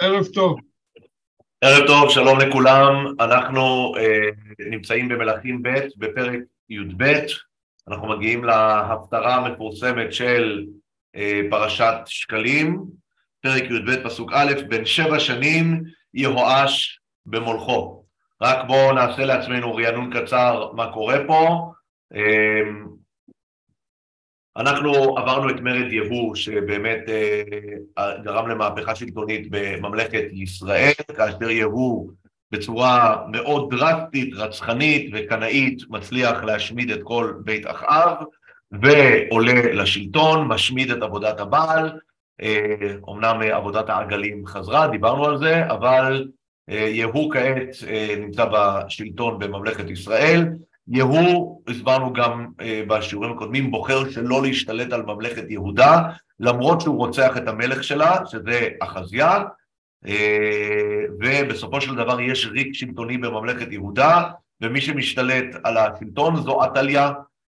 ערב טוב. ערב טוב, שלום לכולם. אנחנו אה, נמצאים במלכים ב' בפרק י"ב. אנחנו מגיעים להפטרה המפורסמת של אה, פרשת שקלים, פרק י"ב פסוק א', בן שבע שנים יהואש במולכו. רק בואו נעשה לעצמנו רענון קצר מה קורה פה. אה, אנחנו עברנו את מרד יהוא שבאמת אה, גרם למהפכה שלטונית בממלכת ישראל, כאשר יהוא בצורה מאוד דרסטית, רצחנית וקנאית מצליח להשמיד את כל בית אחאב ועולה לשלטון, משמיד את עבודת הבעל, אומנם אה, עבודת העגלים חזרה, דיברנו על זה, אבל אה, יהוא כעת אה, נמצא בשלטון בממלכת ישראל, יהוא, הסברנו גם אה, בשיעורים הקודמים, בוחר שלא להשתלט על ממלכת יהודה, למרות שהוא רוצח את המלך שלה, שזה אחזיה, אה, ובסופו של דבר יש ריק שלטוני בממלכת יהודה, ומי שמשתלט על השלטון זו עתליה.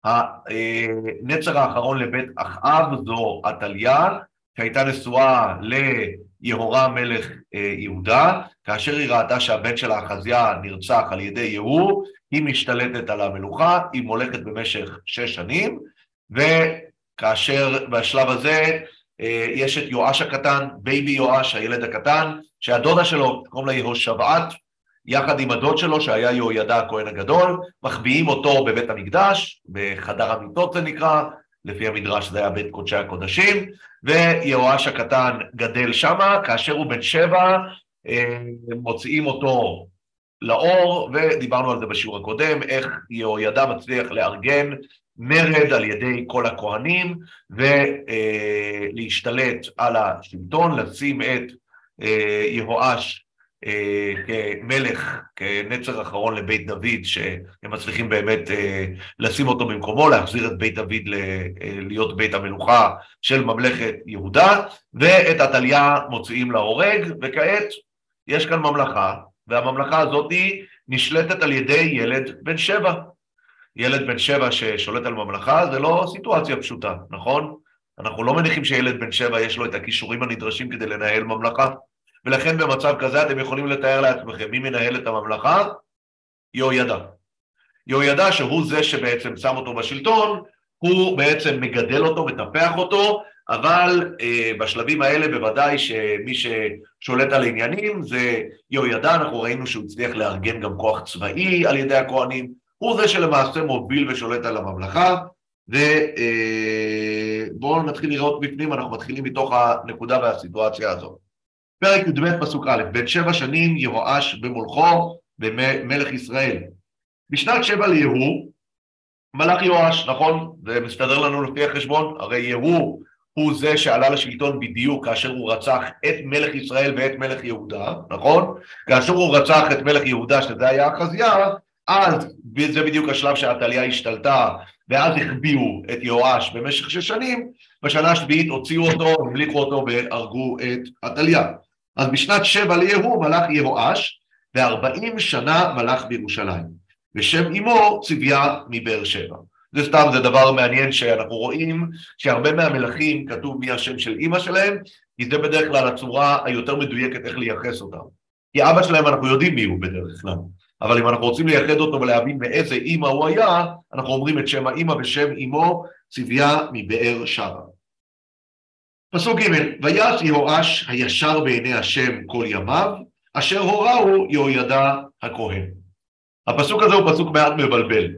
הנצר האחרון לבית אחאב זו עתליה, שהייתה נשואה ליהורם מלך אה, יהודה, כאשר היא ראתה שהבן שלה אחזיה נרצח על ידי יהוא, היא משתלטת על המלוכה, היא מולכת במשך שש שנים, וכאשר בשלב הזה אה, יש את יואש הקטן, baby יואש, הילד הקטן, שהדודה שלו, קוראים לה יהושבעת, יחד עם הדוד שלו שהיה יהוידע הכהן הגדול, מחביאים אותו בבית המקדש, בחדר המיטות זה נקרא, לפי המדרש זה היה בית קודשי הקודשים, ויהואש הקטן גדל שמה, כאשר הוא בן שבע, אה, מוציאים אותו לאור, ודיברנו על זה בשיעור הקודם, איך יהוידע מצליח לארגן מרד על ידי כל הכהנים ולהשתלט על השלטון, לשים את אה, יהואש אה, כמלך, כנצר אחרון לבית דוד, שהם מצליחים באמת אה, לשים אותו במקומו, להחזיר את בית דוד להיות בית המלוכה של ממלכת יהודה, ואת עתליה מוציאים להורג, וכעת יש כאן ממלכה והממלכה הזאת נשלטת על ידי ילד בן שבע. ילד בן שבע ששולט על ממלכה זה לא סיטואציה פשוטה, נכון? אנחנו לא מניחים שילד בן שבע יש לו את הכישורים הנדרשים כדי לנהל ממלכה, ולכן במצב כזה אתם יכולים לתאר לעצמכם מי מנהל את הממלכה? יהוידע. יהוידע שהוא זה שבעצם שם אותו בשלטון, הוא בעצם מגדל אותו, מטפח אותו, אבל אה, בשלבים האלה בוודאי שמי ששולט על עניינים זה יהוידע, אנחנו ראינו שהוא הצליח לארגן גם כוח צבאי על ידי הכהנים, הוא זה שלמעשה מוביל ושולט על הממלכה, ובואו אה, נתחיל לראות בפנים, אנחנו מתחילים מתוך הנקודה והסיטואציה הזאת. פרק י"ב פסוק א', בן שבע שנים יהואש במולכו במלך ישראל. בשנת שבע ליהוא מלך יואש, נכון? זה מסתדר לנו לפי החשבון? הרי יהוא הוא זה שעלה לשלטון בדיוק כאשר הוא רצח את מלך ישראל ואת מלך יהודה, נכון? כאשר הוא רצח את מלך יהודה, שזה היה אחזיה, אז זה בדיוק השלב שעתליה השתלטה, ואז החביאו את יואש במשך שש שנים, בשנה השביעית הוציאו אותו, המליכו אותו והרגו את עתליה. אז בשנת שבע ליהוא מלך יהואש, וארבעים שנה מלך בירושלים, ושם אמו צביה מבאר שבע. זה סתם, זה דבר מעניין שאנחנו רואים שהרבה מהמלכים כתוב מי השם של אימא שלהם, כי זה בדרך כלל הצורה היותר מדויקת איך לייחס אותם. כי אבא שלהם אנחנו יודעים מי הוא בדרך כלל, אבל אם אנחנו רוצים לייחד אותו ולהבין מאיזה אימא הוא היה, אנחנו אומרים את שם האימא ושם אמו צביה מבאר שבע. פסוק ג' ויעש יהואש הישר בעיני השם כל ימיו, אשר הוראו יהוידע הכהן. הפסוק הזה הוא פסוק מעט מבלבל.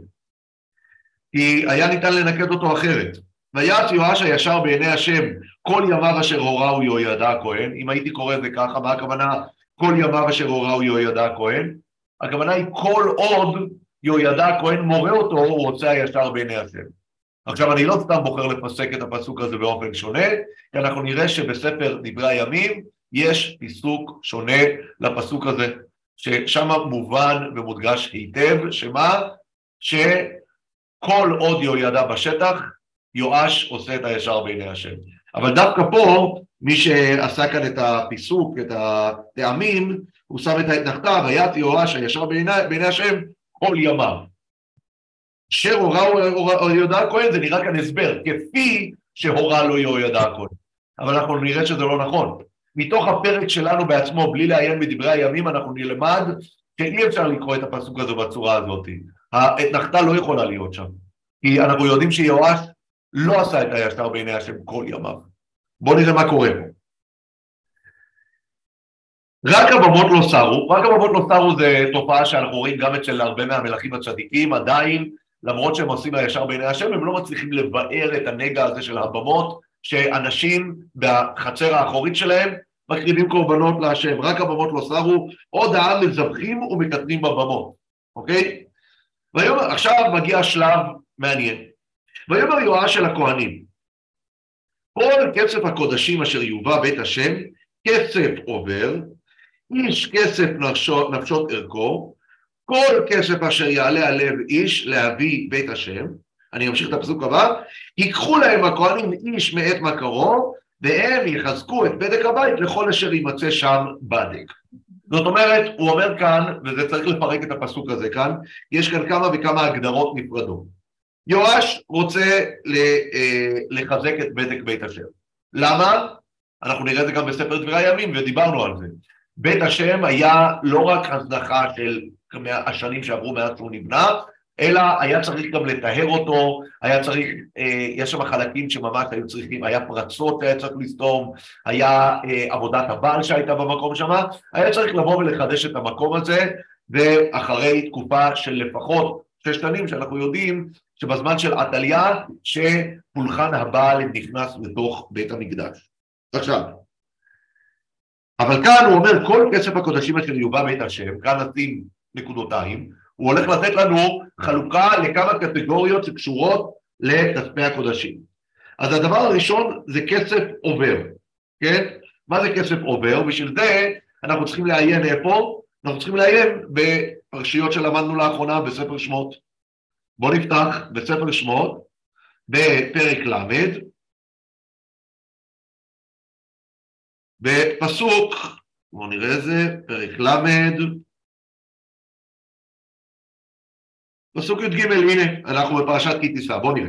כי היה ניתן לנקד אותו אחרת. ויעש יואש הישר בעיני השם כל ימיו אשר הוראו יהוידע הכהן, אם הייתי קורא את זה ככה, מה הכוונה כל ימיו אשר הוראו יהוידע הכהן? הכוונה היא כל עוד יהוידע הכהן מורה אותו, הוא רוצה הישר בעיני השם. עכשיו אני לא סתם בוחר לפסק את הפסוק הזה באופן שונה, כי אנחנו נראה שבספר דברי הימים יש פיסוק שונה לפסוק הזה, ששם מובן ומודגש היטב, שמה? ש... כל עוד יהוידע בשטח, יואש עושה את הישר בעיני השם. אבל דווקא פה, מי שעשה כאן את הפיסוק, את הטעמים, הוא שם את האתנחתה, ויית יואש הישר בעיני, בעיני השם כל ימיו. אשר הורה יהודה הכהן, זה נראה כאן הסבר, כפי שהורה לו יהוידע הכהן. אבל אנחנו נראה שזה לא נכון. מתוך הפרק שלנו בעצמו, בלי לעיין בדברי הימים, אנחנו נלמד שאי אפשר לקרוא את הפסוק הזה בצורה הזאת. האתנחתה לא יכולה להיות שם. כי אנחנו יודעים שיואש לא עשה את הישר בעיני השם כל ימיו. בואו נראה מה קורה פה. רק הבמות לא סרו, רק הבמות לא סרו זה תופעה שאנחנו רואים גם אצל הרבה מהמלכים הצדיקים, עדיין, למרות שהם עושים הישר בעיני השם, הם לא מצליחים לבאר את הנגע הזה של הבמות, שאנשים בחצר האחורית שלהם מקריבים קורבנות להשם, רק הבמות לא סרו, עוד העם מזבחים ומקטנים בבמות, אוקיי? ויאמר, עכשיו מגיע שלב מעניין. ויאמר יואש של הכהנים, כל כסף הקודשים אשר יובא בית השם, כסף עובר, איש כסף נפשות, נפשות ערכו, כל כסף אשר יעלה על לב איש להביא בית השם, אני אמשיך את הפסוק הבא, ייקחו להם הכהנים איש מאת מכרו, והם יחזקו את בדק הבית לכל אשר יימצא שם בדק. זאת אומרת, הוא אומר כאן, וזה צריך לפרק את הפסוק הזה כאן, יש כאן כמה וכמה הגדרות נפרדות. יואש רוצה אה, לחזק את בדק בית השם. למה? אנחנו נראה את זה גם בספר דברי הימים, ודיברנו על זה. בית השם היה לא רק הזנחה של השנים שעברו מאז שהוא נבנה, אלא היה צריך גם לטהר אותו, היה צריך, אה, יש שם חלקים שממש היו צריכים, היה פרצות שהיה צריך לסתום, היה אה, עבודת הבעל שהייתה במקום שם, היה צריך לבוא ולחדש את המקום הזה, ואחרי תקופה של לפחות שש שנים שאנחנו יודעים שבזמן של עתליה, שפולחן הבעל נכנס לתוך בית המקדש. עכשיו, אבל כאן הוא אומר כל כסף הקודשים אשר יובא בית השם, כאן נשים נקודותיים, הוא הולך לתת לנו חלוקה לכמה קטגוריות שקשורות לכספי הקודשים. אז הדבר הראשון זה כסף עובר, כן? מה זה כסף עובר? בשביל זה אנחנו צריכים לעיין איפה? אנחנו צריכים לעיין בפרשיות שלמדנו לאחרונה בספר שמות. בואו נפתח בספר שמות, בפרק ל', בפסוק, בואו נראה איזה, פרק ל', פסוק י"ג, הנה, אנחנו בפרשת כי תישא, בואו נראה.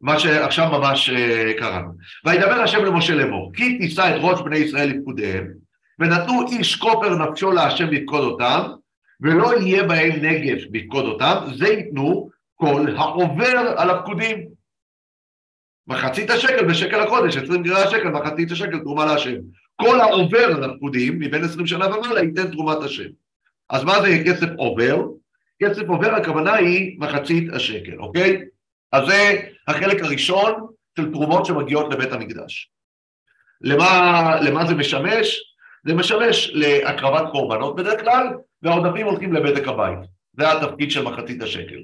מה שעכשיו ממש uh, קראנו. וידבר השם למשה לאמור, כי תישא את ראש בני ישראל לפקודיהם, ונתנו איש כופר נפשו להשם לפקוד אותם, ולא יהיה בהם נגף לפקוד אותם, זה ייתנו כל העובר על הפקודים. מחצית השקל בשקל הקודש, עשרים גרירי השקל, מחצית השקל תרומה להשם. כל העובר על הפקודים, מבין עשרים שנה ומעלה, ייתן תרומת השם. אז מה זה כסף עובר? כסף עובר, הכוונה היא מחצית השקל, אוקיי? אז זה החלק הראשון של תרומות שמגיעות לבית המקדש. למה, למה זה משמש? זה משמש להקרבת קורבנות בדרך כלל, והעודפים הולכים לבדק הבית. זה התפקיד של מחצית השקל.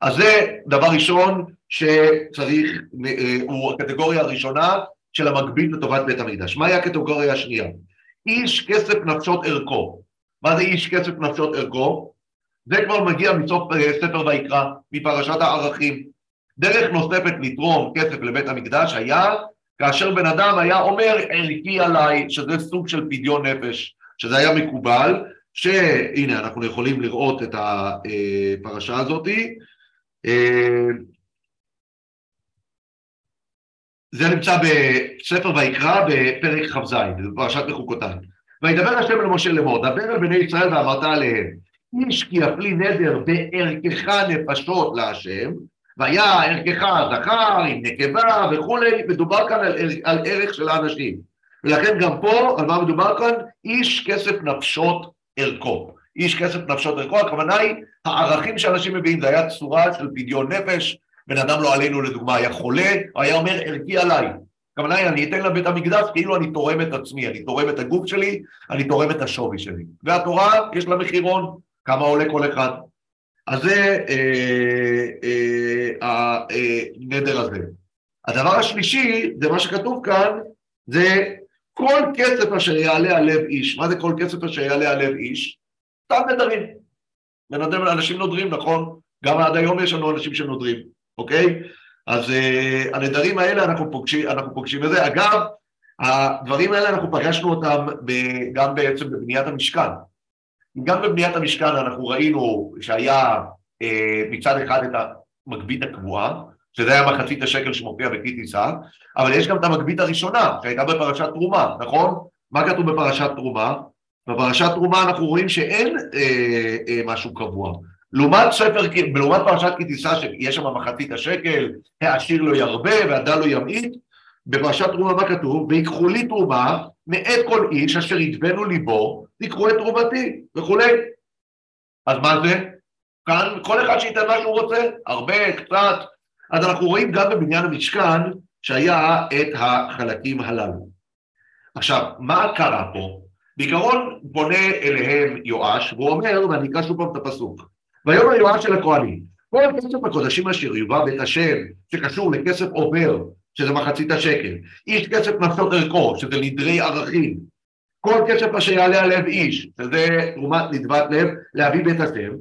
אז זה דבר ראשון שצריך, אה, הוא הקטגוריה הראשונה של המקביל לטובת בית המקדש. מהי הקטגוריה השנייה? איש כסף נפשות ערכו. מה זה איש כסף נפשות ערכו? זה כבר מגיע מסוף אה, ספר ויקרא, מפרשת הערכים. דרך נוספת לתרום כסף לבית המקדש היה כאשר בן אדם היה אומר ערכי עליי, שזה סוג של פדיון נפש, שזה היה מקובל, שהנה אנחנו יכולים לראות את הפרשה הזאתי, אה, זה נמצא בספר ויקרא בפרק כ"ז, בפרשת מחוקותיי. וידבר השם אל משה לאמור, דבר אל בני ישראל ואמרת עליהם, איש כי יפלי נדר בערכך נפשות להשם, והיה ערכך זכר עם נקבה וכולי, מדובר כאן על, על ערך של האנשים. ולכן גם פה, על מה מדובר כאן? איש כסף נפשות ערכו. איש כסף נפשות ערכו, הכוונה היא הערכים שאנשים מביאים, זה היה צורה של פדיון נפש, בן אדם לא עלינו לדוגמה היה חולה, הוא היה אומר ערכי עליי. הכוונה היא, אני אתן לבית המקדש כאילו אני תורם את עצמי, אני תורם את הגוף שלי, אני תורם את השווי שלי. והתורה, יש לה מחירון, כמה עולה כל אחד. אז זה אה, אה, הנדר הזה. הדבר השלישי, זה מה שכתוב כאן, זה כל כסף אשר יעלה על לב איש. מה זה כל כסף אשר יעלה על לב איש? סתם נדרים. אנשים נודרים, נכון? גם עד היום יש לנו אנשים שנודרים, אוקיי? אז uh, הנדרים האלה אנחנו פוגשים, אנחנו פוגשים בזה. אגב, הדברים האלה אנחנו פגשנו אותם ב, גם בעצם בבניית המשכן. גם בבניית המשכן אנחנו ראינו שהיה אה, מצד אחד את המגבית הקבועה, שזה היה מחצית השקל שמופיע בכי טיסה, אבל יש גם את המגבית הראשונה, שהייתה בפרשת תרומה, נכון? מה כתוב בפרשת תרומה? בפרשת תרומה אנחנו רואים שאין אה, אה, משהו קבוע. לעומת ספר, לעומת פרשת כי שיש שם מחצית השקל, העשיר לא ירבה והדל לא ימעיט, בפרשת תרומה מה כתוב? ויקחו לי תרומה מאת כל איש אשר ידבנו ליבו, תיקחו את תרומתי וכולי. אז מה זה? כאן כל אחד שייתן מה שהוא רוצה, הרבה, קצת. אז אנחנו רואים גם בבניין המשכן שהיה את החלקים הללו. עכשיו, מה קרה פה? בעיקרון פונה אליהם יואש, והוא אומר, ואני אקרא שוב פעם את הפסוק, ויאמר יואש אל הכהנים, כל כסף הקודשים אשר יובא בית השם, שקשור לכסף עובר, שזה מחצית השקל, איש כסף נפשות ערכו, שזה נדרי ערכים, כל כסף אשר יעלה על לב איש, שזה תרומת נדבת לב, להביא בית השם,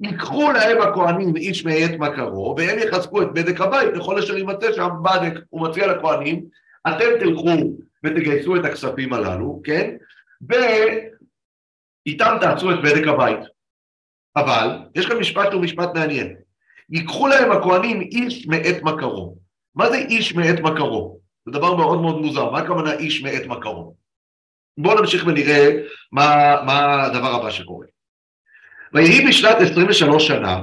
ייקחו להם הכהנים איש מאת מכרו, והם יחזקו את בדק הבית לכל אשר יימצא שם בדק. הוא מציע לכהנים, אתם תלכו ותגייסו את הכספים הללו, כן? ואיתם תעצרו את בדק הבית. אבל, יש כאן משפט שהוא משפט מעניין. ייקחו להם הכהנים איש מאת מכרו. מה זה איש מאת מכרו? זה דבר מאוד מאוד מוזר, מה הכוונה איש מאת מכרו? בואו נמשיך ונראה מה, מה הדבר הבא שקורה. ויהי בשנת 23 שנה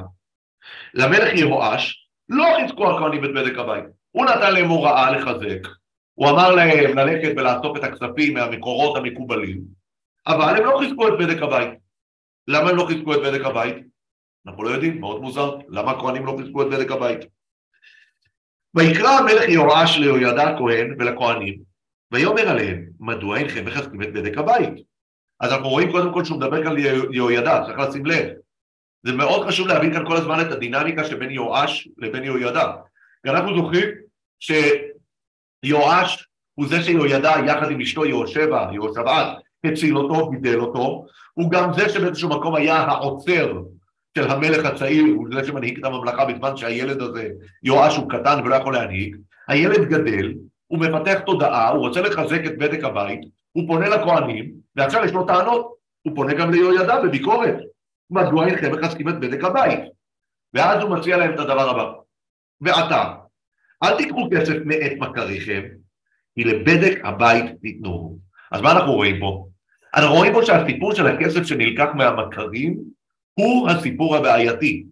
למלך יהואש לא חיזקו הכהנים את בדק הבית. הוא נתן להם הוראה לחזק, הוא אמר להם ללכת ולאסוף את הכספים מהמקורות המקובלים, אבל הם לא חיזקו את בדק הבית. למה הם לא חיזקו את בדק הבית? אנחנו לא יודעים, מאוד מוזר, למה הכהנים לא חיזקו את בדק הבית? ויקרא המלך יהואש ליהוידע הכהן ולכהנים, ויאמר עליהם, מדוע אינכם מחזקים את בדק הבית? אז אנחנו רואים קודם כל שהוא מדבר כאן על יהוידע, צריך לשים לב. זה מאוד חשוב להבין כאן כל הזמן את הדינמיקה שבין יהואש לבין יהוידע. כי אנחנו זוכרים שיהואש הוא זה שיהוידע יחד עם אשתו יהושבע, יהושבעת, הציל אותו, גידל אותו, הוא גם זה שבאיזשהו מקום היה העוצר של המלך הצעיר, הוא זה שמנהיג את הממלכה בזמן שהילד הזה, יואש הוא קטן ולא יכול להנהיג, הילד גדל, הוא מפתח תודעה, הוא רוצה לחזק את בדק הבית, הוא פונה לכהנים, ועכשיו יש לו טענות, הוא פונה גם ליהוידע בביקורת, מדוע אינכם מחזקים את בדק הבית? ואז הוא מציע להם את הדבר הבא, ועתה, אל תיקחו כסף מאת מכריכם, כי לבדק הבית תיתנו. אז מה אנחנו רואים פה? אנחנו רואים פה שהסיפור של הכסף שנלקח מהמכרים הוא הסיפור הבעייתי.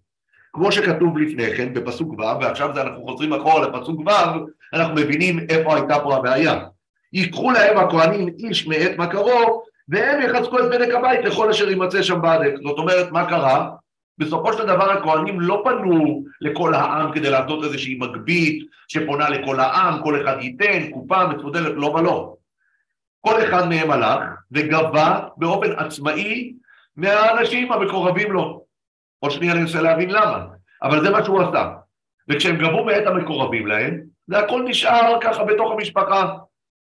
כמו שכתוב לפני כן בפסוק ו', ועכשיו זה אנחנו חוזרים אחורה לפסוק ו', אנחנו מבינים איפה הייתה פה הבעיה. ייקחו להם הכהנים איש מאת מכרו, והם יחזקו את בדק הבית לכל אשר יימצא שם בדק. זאת אומרת, מה קרה? בסופו של דבר הכהנים לא פנו לכל העם כדי לעשות איזושהי מגבית שפונה לכל העם, כל אחד ייתן, קופה מצודלת, לא ולא. כל אחד מהם הלך וגבה באופן עצמאי מהאנשים המקורבים לו. עוד שנייה אני אנסה להבין למה, אבל זה מה שהוא עשה. וכשהם גבו מאת המקורבים להם, זה הכל נשאר ככה בתוך המשפחה,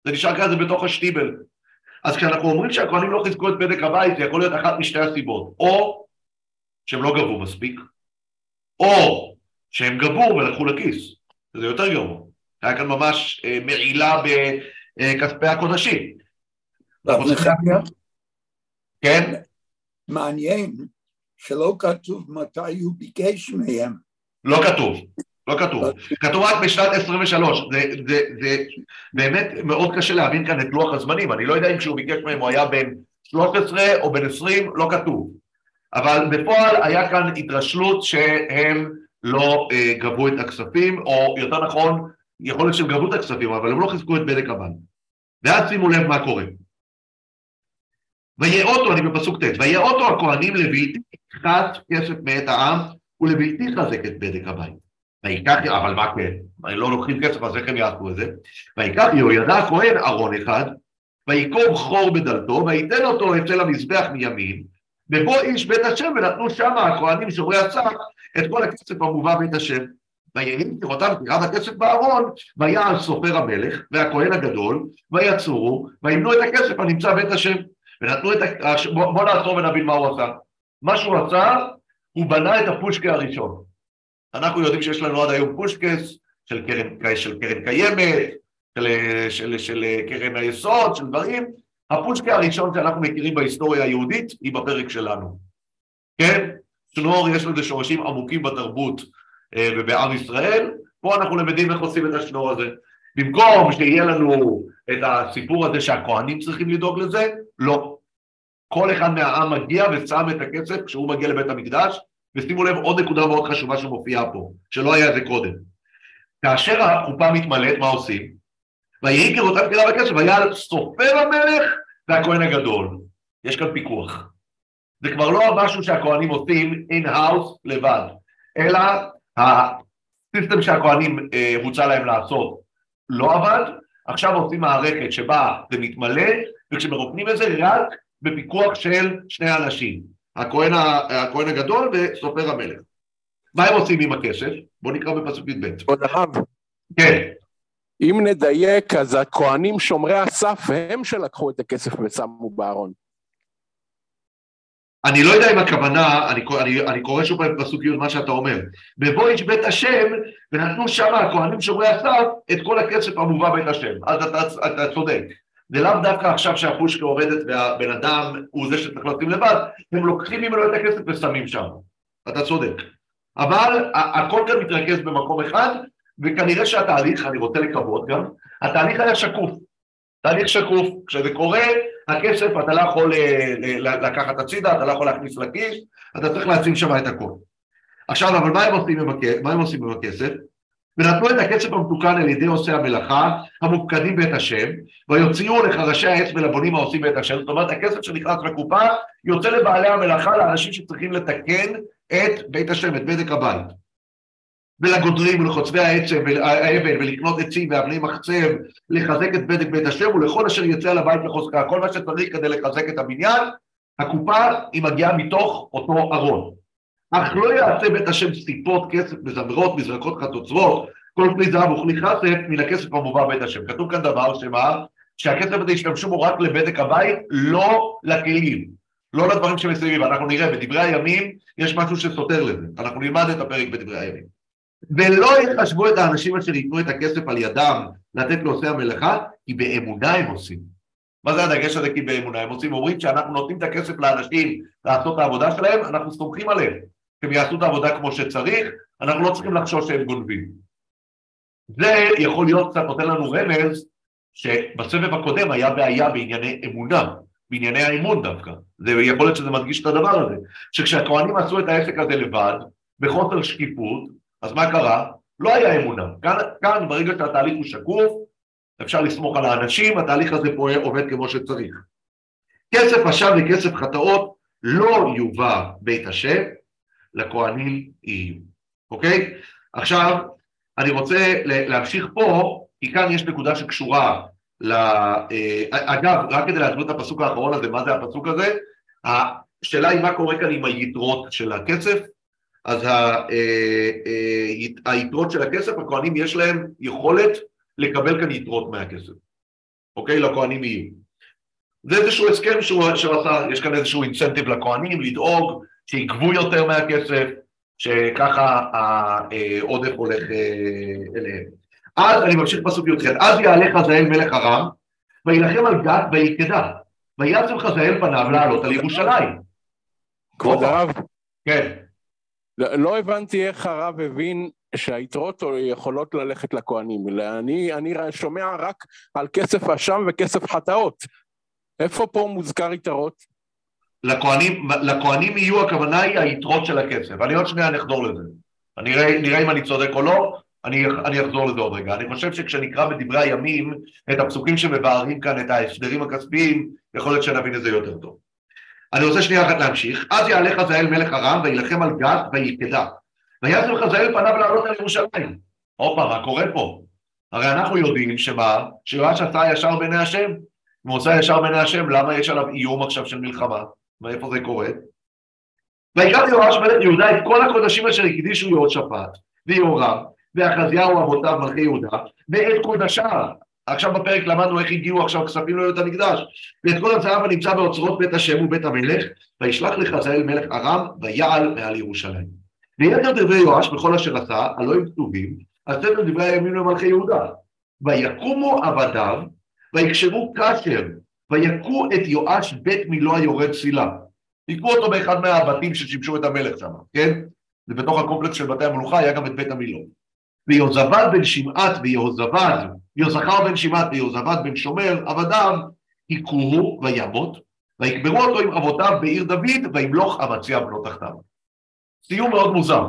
זה נשאר ככה בתוך השטיבל. אז כשאנחנו אומרים שהכהנים לא חיזקו את בדק הבית, זה יכול להיות אחת משתי הסיבות, או שהם לא גבו מספיק, או שהם גבו ולקחו לכיס, זה יותר גרוע. היה כאן ממש אה, מעילה בכספי הקודשים. כן? מעניין שלא כתוב מתי הוא ביקש מהם. לא כתוב, לא כתוב. כתוב רק בשנת 23. זה, זה, זה באמת מאוד קשה להבין כאן את לוח הזמנים. אני לא יודע אם כשהוא ביקש מהם הוא היה בן 13 או בן 20, לא כתוב. אבל בפועל היה כאן התרשלות שהם לא אה, גבו את הכספים, או יותר נכון, יכול להיות שהם גבו את הכספים, אבל הם לא חיזקו את בדק הבן. ואז שימו לב מה קורה. ויאותו, אני בפסוק ט', ויאותו הכהנים לבלתי חת כסף מאת העם ולבלתי חזק את בדק הבית. ויקח, אבל מה כן? לא לוקחים כסף, אז איך הם יעשו את זה? ויקח יהוידע הכהן ארון אחד, ויקוב חור בדלתו, וייתן אותו אצל המזבח מימין, ובו איש בית השם, ונתנו שם הכהנים שומרי הצח את כל הכסף המובא בית השם. ויהי כראותם תירב הכסף בארון, ויעל סופר המלך והכהן הגדול, ויצורו, וימנו את הכסף הנמצא בית השם. ונתנו את ה... בוא, נעצור ונבין מה הוא עשה. מה שהוא עשה, הוא בנה את הפושקה הראשון. אנחנו יודעים שיש לנו עד היום פושקס של קרן, של קרן קיימת, של, של, של, של קרן היסוד, של דברים. הפושקה הראשון שאנחנו מכירים בהיסטוריה היהודית היא בפרק שלנו. כן? שנור יש לזה שורשים עמוקים בתרבות אה, ובעם ישראל, פה אנחנו למדים איך עושים את השנור הזה. במקום שיהיה לנו את הסיפור הזה שהכוהנים צריכים לדאוג לזה? לא. כל אחד מהעם מגיע ושם את הכסף כשהוא מגיע לבית המקדש, ושימו לב עוד נקודה מאוד חשובה שמופיעה פה, שלא היה זה קודם. כאשר החופה מתמלאת, מה עושים? ויהי כראותם כי רב הכסף, ויעל סופר המלך והכהן הגדול. יש כאן פיקוח. זה כבר לא משהו שהכהנים עושים in-house לבד, אלא ה system שהכהנים אה, הוצע להם לעשות לא עבד, עכשיו עושים מערכת שבה זה מתמלא, וכשמרוקנים את זה רק בפיקוח של שני אנשים, הכהן, הכהן הגדול וסופר המלך. מה הם עושים עם הכסף? בואו נקרא בפסוק י"ב. כבוד הרב. כן. אם נדייק, אז הכהנים שומרי הסף הם שלקחו את הכסף ושמו בארון. אני לא יודע אם הכוונה, אני, אני, אני קורא שוב פעם פסוק י' מה שאתה אומר. בבוא איש בית השם, ונתנו שם הכהנים שומרי הסף את כל הכסף המובא בית השם. אז אתה, אתה צודק. זה לאו דווקא עכשיו שהפושקה עובדת והבן אדם הוא זה שצריך לשים לבד, הם לוקחים ממנו את הכסף ושמים שם. אתה צודק. אבל הכל כאן מתרכז במקום אחד, וכנראה שהתהליך, אני רוצה לקוות גם, התהליך היה שקוף. תהליך שקוף, כשזה קורה, הכסף אתה לא יכול אה, לקחת הצידה, אתה לא יכול להכניס לכיס, אתה צריך לשים שם את הכל. עכשיו, אבל מה הם עושים עם הכסף? ונתנו את הכסף המתוקן על ידי עושי המלאכה, המופקדים בית השם, ויוציאו לחרשי העץ ולבונים העושים בית השם, זאת אומרת הכסף שנכנס לקופה יוצא לבעלי המלאכה, לאנשים שצריכים לתקן את בית השם, את בדק הבית. ולגודרים ולחוצבי העצם והאבן ולקנות עצים ואבני מחצב, לחזק את בדק בית השם ולכל אשר יצא על הבית לחוזקה, כל מה שצריך כדי לחזק את הבניין, הקופה היא מגיעה מתוך אותו ארון. אך לא יעשה בית השם סיפות, כסף, מזמרות, מזרקות חצוצרות, כל כלי זהב וכלי חסף מן הכסף המובא בית השם. כתוב כאן דבר שמה? שהכסף הזה ישתמשו בו רק לבדק הבית, לא לכלים, לא לדברים שמסביב. אנחנו נראה, בדברי הימים יש משהו שסותר לזה. אנחנו נלמד את הפרק בדברי הימים. ולא יחשבו את האנשים אשר ייתנו את הכסף על ידם לתת לעושי המלאכה, כי באמונה הם עושים. מה זה הדגש הזה כי באמונה? הם עושים, אומרים שאנחנו נותנים את הכסף לאנשים לעשות את העבודה שלהם, אנחנו סומכים עליהם. שהם יעשו את העבודה כמו שצריך, אנחנו לא צריכים לחשוש שהם גונבים. זה יכול להיות קצת נותן לנו רמז שבסבב הקודם היה בעיה בענייני אמונה, בענייני האמון דווקא. זה יכול להיות שזה מדגיש את הדבר הזה, שכשהכוהנים עשו את העסק הזה לבד, בחוסר שקיפות, אז מה קרה? לא היה אמונה. כאן, כאן ברגע שהתהליך הוא שקוף, אפשר לסמוך על האנשים, התהליך הזה פה עובד כמו שצריך. כסף אשם וכסף חטאות לא יובא בית השם, לכהנים יהיו, אוקיי? עכשיו, אני רוצה להמשיך פה, כי כאן יש נקודה שקשורה ל... אה, אגב, רק כדי להסביר את הפסוק האחרון הזה, מה זה הפסוק הזה? השאלה היא מה קורה כאן עם היתרות של הכסף, אז אה, אה, היתרות של הכסף, הכהנים יש להם יכולת לקבל כאן יתרות מהכסף, אוקיי? לכהנים יהיו. זה איזשהו הסכם שהוא עשה, יש כאן איזשהו אינסנטיב לכהנים לדאוג שיגבו יותר מהכסף, שככה העודף הולך אה, אליהם. אז אני ממשיך פסוק י"ח, אז יעלה חזאל מלך ארם, וילחם על גת ויקדה, ויצם חזאל פניו לעלות על ירושלים. כבוד הרב? כן. לא, לא הבנתי איך הרב הבין שהיתרות יכולות ללכת לכהנים. אני, אני שומע רק על כסף אשם וכסף חטאות. איפה פה מוזכר יתרות? לכהנים, לכהנים יהיו, הכוונה היא היתרות של הכסף. אני עוד שנייה נחזור לזה. אני נראה, נראה אם אני צודק או לא, אני, אני אחזור לזה עוד רגע. אני חושב שכשנקרא בדברי הימים את הפסוקים שמבארים כאן את ההסדרים הכספיים, יכול להיות שנבין את זה יותר טוב. אני רוצה שנייה אחת להמשיך. אז יעלה חזאל מלך ארם וילחם על גת ויקדה. ויעזר חזאל פניו לעלות על ירושלים. הופה, מה קורה פה? הרי אנחנו יודעים שמה? שיואש עשה ישר בעיני השם. אם הוא עושה ישר בעיני השם, למה יש עליו איום עכשיו של מלחמה? מאיפה זה קורה? ויקרא יואש מלך יהודה את כל הקודשים אשר הקדישו יהושפט ויהורם ואחזיהו אבותיו מלכי יהודה ואת קודשיו עכשיו בפרק למדנו איך הגיעו עכשיו כספים לבית המקדש. ואת כל הזהב הנמצא באוצרות בית השם ובית המלך וישלח לחזאל מלך ארם ויעל מעל ירושלים. ויתר דברי יואש בכל אשר עשה הלא הם כתובים על ספר דברי הימים למלכי יהודה. ויקומו עבדיו ויקשרו כאשר ויכו את יואש בית מילו היורד צילה. היכו אותו באחד מהבתים ששימשו את המלך שם, כן? זה בתוך הקומפלקס של בתי המלוכה, היה גם את בית המילו. ויהוזבד בן שמעת ויהוזבד יוסחר בן שמעת ויוזבת בן שומר, עבדיו, היכוהו וימות, ויקברו אותו עם אבותיו בעיר דוד, וימלוך אמציה בנו תחתיו. סיום מאוד מוזר.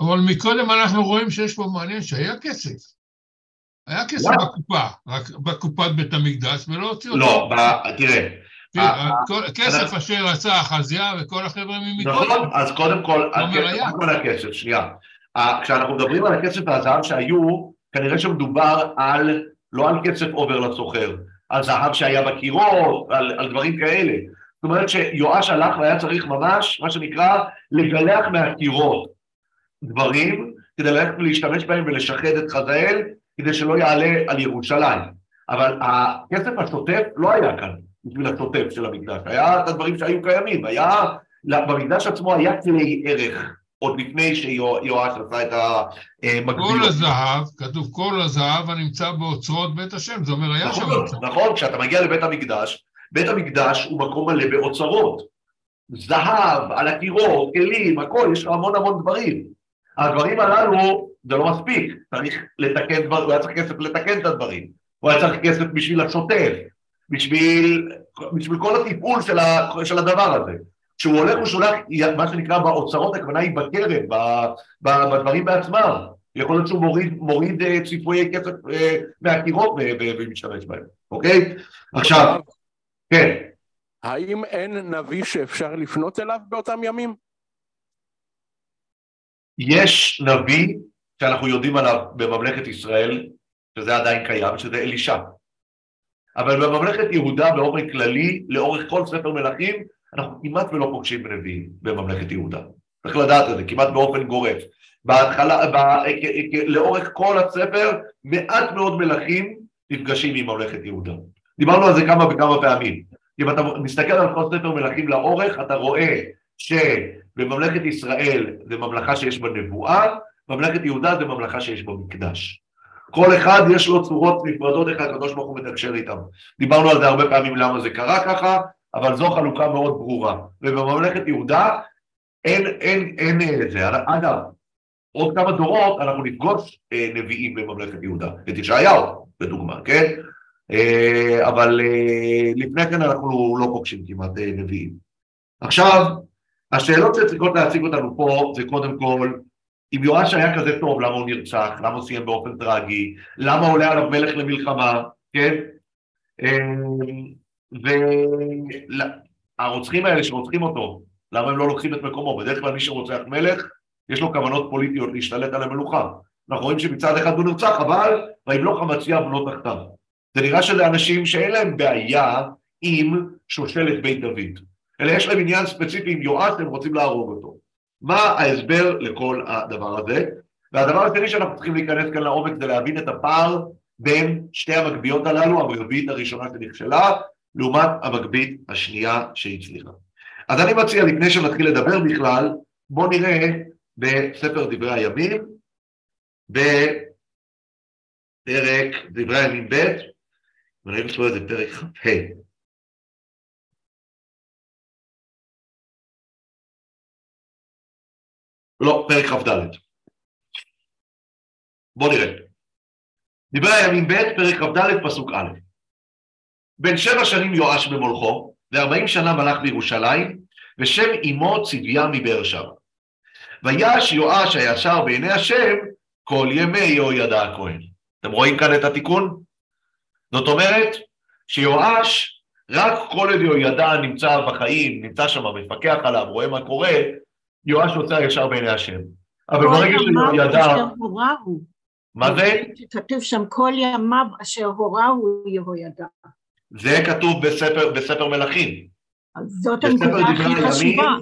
אבל מקודם אנחנו רואים שיש פה מעניין שהיה כסף. היה כסף לא. בקופה, רק בקופת בית המקדש, ולא הוציאו אותו. לא, תראה, כסף אשר עשה אחזיה וכל החבר'ה ממקודם. נכון, אז קודם כל. קודם כל הכסף, שנייה. כשאנחנו מדברים על הכסף והזהב שהיו, כנראה שמדובר על, לא על כסף עובר לסוחר, על זהב שהיה בקירות, על, על דברים כאלה. זאת אומרת שיואש הלך והיה צריך ממש, מה שנקרא, לגלח מהקירות דברים, כדי ללכת ולהשתמש בהם ולשחד את חזאל, כדי שלא יעלה על ירושלים. אבל הכסף השוטף לא היה כאן בשביל השוטף של המקדש, היה את הדברים שהיו קיימים, היה, במקדש עצמו היה כלי ערך, עוד לפני שיואש עשה את כל המקבילות. הזהב, כתוב כל הזהב הנמצא באוצרות בית השם, זה אומר היה שם נכון, אוצרות. נכון, כשאתה מגיע לבית המקדש, בית המקדש הוא מקום מלא באוצרות. זהב, על הקירות, כלים, הכל, יש המון המון דברים. הדברים הללו, זה לא מספיק, צריך לתקן דבר, הוא היה צריך כסף לתקן את הדברים. הוא היה צריך כסף בשביל השוטף, בשביל, בשביל כל הטיפול של, ה, של הדבר הזה. כשהוא הולך ושולח, מה שנקרא באוצרות, הכוונה היא בקרב, ב- ב- בדברים בעצמם. יכול להיות שהוא מוריד, מוריד אה, ציפויי כסף אה, מהקירות ומשתמש בהם, אוקיי? עכשיו, כן, האם אין נביא שאפשר לפנות אליו באותם ימים? יש נביא שאנחנו יודעים עליו בממלכת ישראל, שזה עדיין קיים, שזה אלישע. אבל בממלכת יהודה באופן כללי, לאורך כל ספר מלכים, אנחנו כמעט ולא פוגשים נביאים בממלכת יהודה. צריך לדעת את זה, כמעט באופן גורף. בהתחלה, ב, לאורך כל הספר, מעט מאוד מלכים נפגשים עם ממלכת יהודה. דיברנו על זה כמה וכמה פעמים. אם אתה מסתכל על כל ספר מלכים לאורך, אתה רואה שבממלכת ישראל זה ממלכה שיש בה נבואה, ממלכת יהודה זה ממלכה שיש בה מקדש. כל אחד יש לו צורות נפרדות איך הקדוש ברוך הוא מתקשר איתם. דיברנו על זה הרבה פעמים למה זה קרה ככה, אבל זו חלוקה מאוד ברורה. ובממלכת יהודה אין, אין, אין אה, זה. אגב, עוד כמה דורות אנחנו נפגוש אה, נביאים בממלכת יהודה, את ישעיהו, לדוגמה, כן? אה, אבל אה, לפני כן אנחנו לא פוגשים כמעט אה, נביאים. עכשיו, השאלות שצריכות להציג אותנו פה זה קודם כל, אם יואש היה כזה טוב, למה הוא נרצח? למה הוא סיים באופן טרגי? למה עולה עליו מלך למלחמה? כן? והרוצחים האלה שרוצחים אותו, למה הם לא לוקחים את מקומו? בדרך כלל מי שרוצח מלך, יש לו כוונות פוליטיות להשתלט על המלוכה. אנחנו רואים שמצד אחד הוא נרצח, אבל וימלוך אמציה בנו תחתיו. זה נראה שזה אנשים שאין להם בעיה עם שושלת בית דוד, אלא יש להם עניין ספציפי עם יואש, הם רוצים להרוג אותו. מה ההסבר לכל הדבר הזה? והדבר השני שאנחנו צריכים להיכנס כאן לעומק זה להבין את הפער בין שתי המגביות הללו, המגבית הראשונה שנכשלה, לעומת המגבית השנייה שהצליחה. אז אני מציע, לפני שנתחיל לדבר בכלל, בואו נראה בספר דברי הימים, בפרק דברי הימים ב', ואני חושב שזה פרק כ"ה. לא, פרק כ"ד. בואו נראה. דברי הימים ב', פרק כ"ד, פסוק א'. בן שבע שנים יואש במולכו, וארבעים שנה מלך בירושלים, ושם אמו צביה מבאר שבע. ויש יואש הישר בעיני השם כל ימי יהוידע הכהן. אתם רואים כאן את התיקון? זאת אומרת שיואש, רק כל עוד יהוידע נמצא בחיים, נמצא שם, מפקח עליו, רואה מה קורה, יואש עושה הישר בעיני השם. אבל ברגע שיהוידע... אשר הורהו. מה זה? כתוב שם כל ימיו אשר הורהו יהוידע. זה כתוב בספר, בספר מלכים. אז זאת הנקודה הכי חשובה.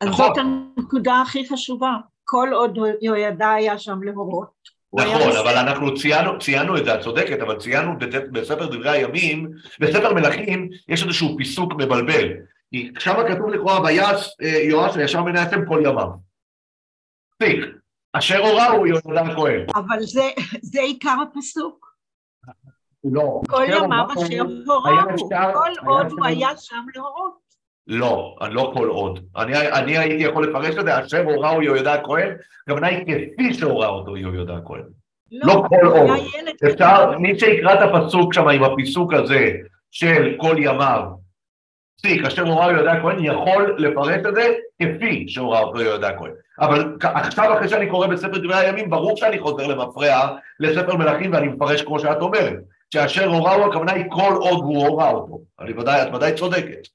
אז נכון. זאת הנקודה הכי חשובה. כל עוד יהוידע היה שם להורות. נכון. אבל אנחנו ציינו, ציינו את זה, את צודקת, אבל ציינו בספר דברי הימים, בספר מלכים יש איזשהו פיסוק מבלבל. כי שם כתוב לכאורה ויעש אה, יואש בעיני השם כל ימיו. מספיק. אשר הורהו יהודה הכהן. אבל זה- זה עיקר הפסוק. לא. כל ימיו אשר. אפשר- כל עוד הוא היה שם להורות. לא, לא כל עוד. אני, אני הייתי יכול לפרש את זה, אשר הורהו יהודה הכהן, הכוונה היא כפי שהורה אותו יהודה הכהן. לא כל הוא עוד. אפשר. מי שיקרא את הפסוק שם עם הפיסוק הזה של כל ימיו, פסיק, אשר הורה יהודה הכהן, יכול לפרט את זה כפי שהורה אותו יהודה הכהן. אבל עכשיו אחרי שאני קורא בספר דברי הימים, ברור שאני חוזר למפרע לספר מלכים ואני מפרש כמו שאת אומרת, שאשר הורהו הכוונה היא כל עוד הוא הורה אותו. אני ודאי, את ודאי צודקת.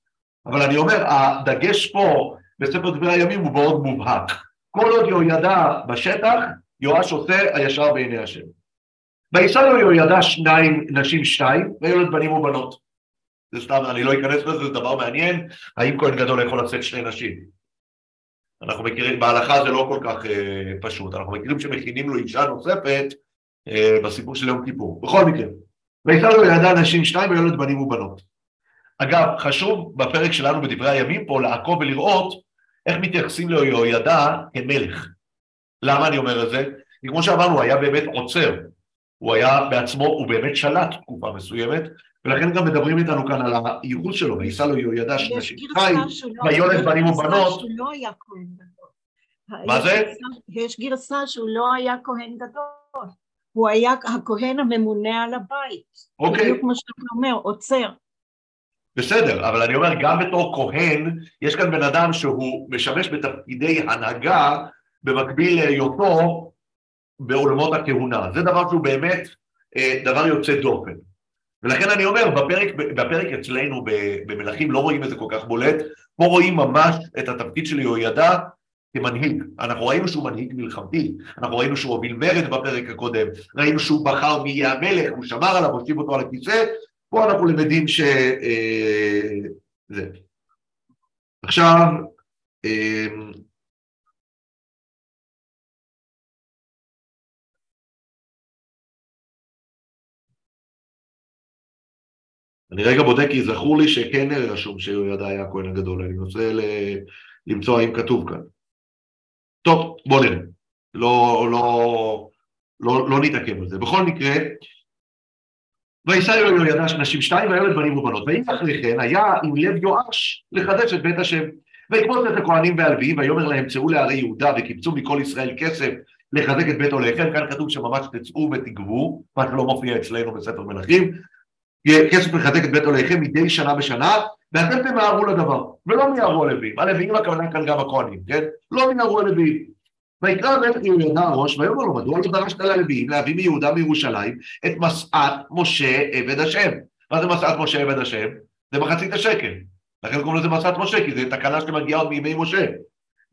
אבל אני אומר, הדגש פה בספר דברי הימים הוא מאוד מובהק. כל עוד יהוידע בשטח, יואש עושה הישר בעיני השם. וישא לו יהוידע שניים, נשים שתיים, וילד בנים ובנות. זה סתם, אני לא אכנס לזה, זה דבר מעניין, האם כהן גדול יכול לשאת שני נשים? אנחנו מכירים, בהלכה זה לא כל כך אה, פשוט, אנחנו מכירים שמכינים לו אישה נוספת אה, בסיפור של יום כיפור. בכל מקרה, וישא לו יהוידע נשים שתיים, וילד בנים ובנות. אגב, חשוב בפרק שלנו בדברי הימים פה לעקוב ולראות איך מתייחסים ליהוידע כמלך. למה אני אומר את זה? כי כמו שאמרנו, הוא היה באמת עוצר. הוא היה בעצמו, הוא באמת שלט תקופה מסוימת, ולכן גם מדברים איתנו כאן על הייחוד שלו, ויישא לו יהוידע לא- ויולד בנים ובנות. לא. מה זה? יש גרסה שהוא לא היה כהן גדול. הוא היה הכהן הממונה על הבית. אוקיי. בדיוק כמו שאתה אומר, עוצר. בסדר, אבל אני אומר, גם בתור כהן, יש כאן בן אדם שהוא משמש בתפקידי הנהגה במקביל להיותו בעולמות הכהונה. זה דבר שהוא באמת אה, דבר יוצא דופן. ולכן אני אומר, בפרק, בפרק אצלנו במלכים לא רואים את זה כל כך בולט, פה רואים ממש את התפקיד של יהוידע כמנהיג. אנחנו ראינו שהוא מנהיג מלחמתי, אנחנו ראינו שהוא הוביל מרד בפרק הקודם, ראינו שהוא בחר מי יהיה המלך, הוא שמר עליו, הושיב אותו על הכיסא, פה אנחנו למדים ש... אה, זה. עכשיו, אני רגע בודק כי זכור לי שכן רשום שיהוידע היה הכהן הגדול, אני ל- למצוא האם כתוב כאן. טוב, בוא נראה. לא, לא, לא, לא נתעכב על זה. בכל מקרה, וישא לו יהוידע נשים שתיים וילד בנים ובנות. ואם אחרי כן היה עם לב יואש לחדש את בית השם. ויקבוץ את הכהנים והלוויים ויאמר להם צאו לערי יהודה וקיבצו מכל ישראל כסף לחזק את בית עוליכם. כאן כתוב שממש תצאו ותגבו, מה שלא מופיע אצלנו בספר מלכים. כסף לחזק את בית עוליכם מדי שנה בשנה, ואתם תמהרו לדבר, ולא מיהרו הלוויים. הלוויים הכוונה כאן גם הכהנים, כן? לא מיהרו הלוויים. ויקרא המלך יהודה הראש, ויאמר לו, מדוע לא דרשת ללוויים להביא מיהודה מירושלים את משאת משה עבד השם? מה זה משאת משה עבד השם? זה מחצית השקל. לכן קוראים לזה משאת משה, כי זו תקנה שמגיעה עוד מימי משה.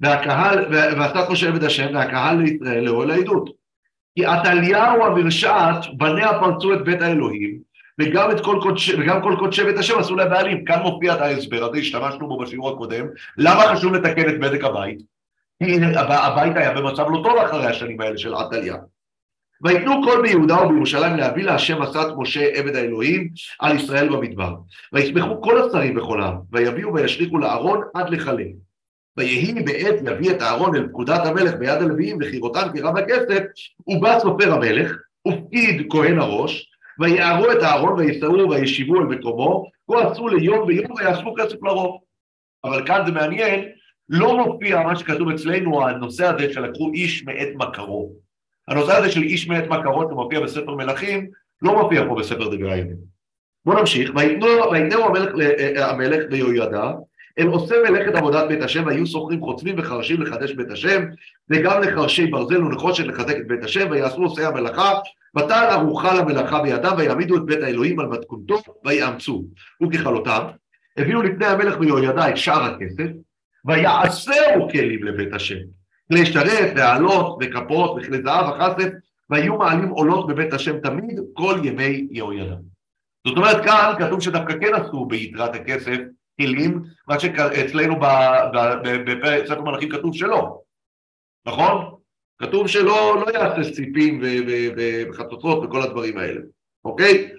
והקהל, ועשת משה עבד השם, והקהל לישראל לאוהל העדות. כי עתליהו המרשעת, בניה פרצו את בית האלוהים, וגם, את כל קודשי, וגם כל קודשי בית השם עשו להם בעלים. כאן מופיע את ההסבר הזה, השתמשנו בו בשיעור הקודם. למה חשוב לתקן את בדק הבית? כי הב- הבית היה במצב לא טוב אחרי השנים האלה של עתליה. ויתנו כל ביהודה ובירושלים להביא להשם משאת משה עבד האלוהים על ישראל במדבר. וישמחו כל השרים בכל העם, ויביאו וישליכו לארון עד לכלה. ויהי בעת יביא את הארון אל פקודת המלך ביד הלוויים וכירותם כרב הכסף, ובא סופר המלך, ופקיד כהן הראש, ויערו את הארון ויסעו וישיבו אל מקומו, כה עשו ליום ויום ויאספו כסף לרוב. אבל כאן זה מעניין, לא מופיע מה שכתוב אצלנו, הנושא הזה שלקחו איש מאת מכרו. הנושא הזה של איש מאת מכרו שמופיע בספר מלכים, לא מופיע פה בספר דברי הימים. בואו נמשיך, ויתנו- המלך, ל- המלך ביהוידע, אל עושה מלאכת עבודת בית השם, והיו שוכרים חוצבים וחרשים לחדש בית השם, וגם לחרשי ברזל ונחושת לחזק את בית השם, ויעשו עושי המלאכה, ותעל ארוחה למלאכה בידם, ויעמידו את בית האלוהים על מתכונתו, ויאמצו. וככלותם, הביאו לפני המלך ביהוידע את שאר הכסף, ויעשהו כלים לבית השם. כלי שרת, ועלות, וכפות, וכלי זהב, וכסף, והיו מעלים עולות בבית השם תמיד, כל ימי יהוידע. זאת אומרת, כאן כתוב שדווקא כן עשו ביתרת הכסף כלים, מה שאצלנו בספר מלכים כתוב שלא, נכון? כתוב שלא לא יעשה סיפים ו- ו- ו- וחצוצרות וכל הדברים האלה, אוקיי?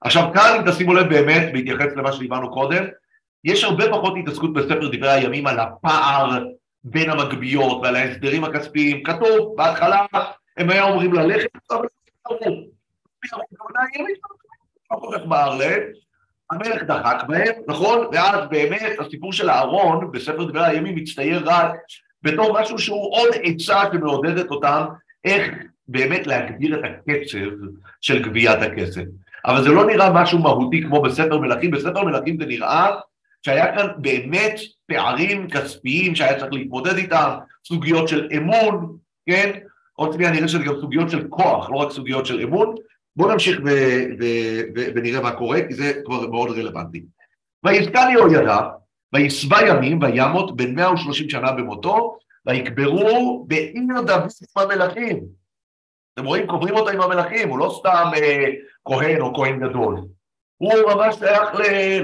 עכשיו כאן, אם תשימו לב באמת, בהתייחס למה שדיברנו קודם, יש הרבה פחות התעסקות בספר דברי הימים על הפער בין המגביות ועל ההסדרים הכספיים. כתוב, בהתחלה הם היו אומרים ללכת, אבל לא. המלך דחק בהם, נכון? ואז באמת הסיפור של אהרון בספר דברי הימים מצטייר רק בתור משהו שהוא עוד עצה שמעודדת אותם איך באמת להגביר את הקצב של גביית הכסף. אבל זה לא נראה משהו מהותי כמו בספר מלכים, בספר מלכים זה נראה שהיה כאן באמת פערים כספיים שהיה צריך להתמודד איתם, סוגיות של אמון, כן? עוד שנייה נראה שזה גם סוגיות של כוח, לא רק סוגיות של אמון. בואו נמשיך ונראה מה קורה, כי זה כבר מאוד רלוונטי. ויזכן יהוידע, וישבע ימים, וימות בן 130 שנה במותו, ויקברו בעיר דוד עם המלכים. אתם רואים, קוברים אותו עם המלכים, הוא לא סתם אה, כהן או כהן גדול. הוא ממש שייך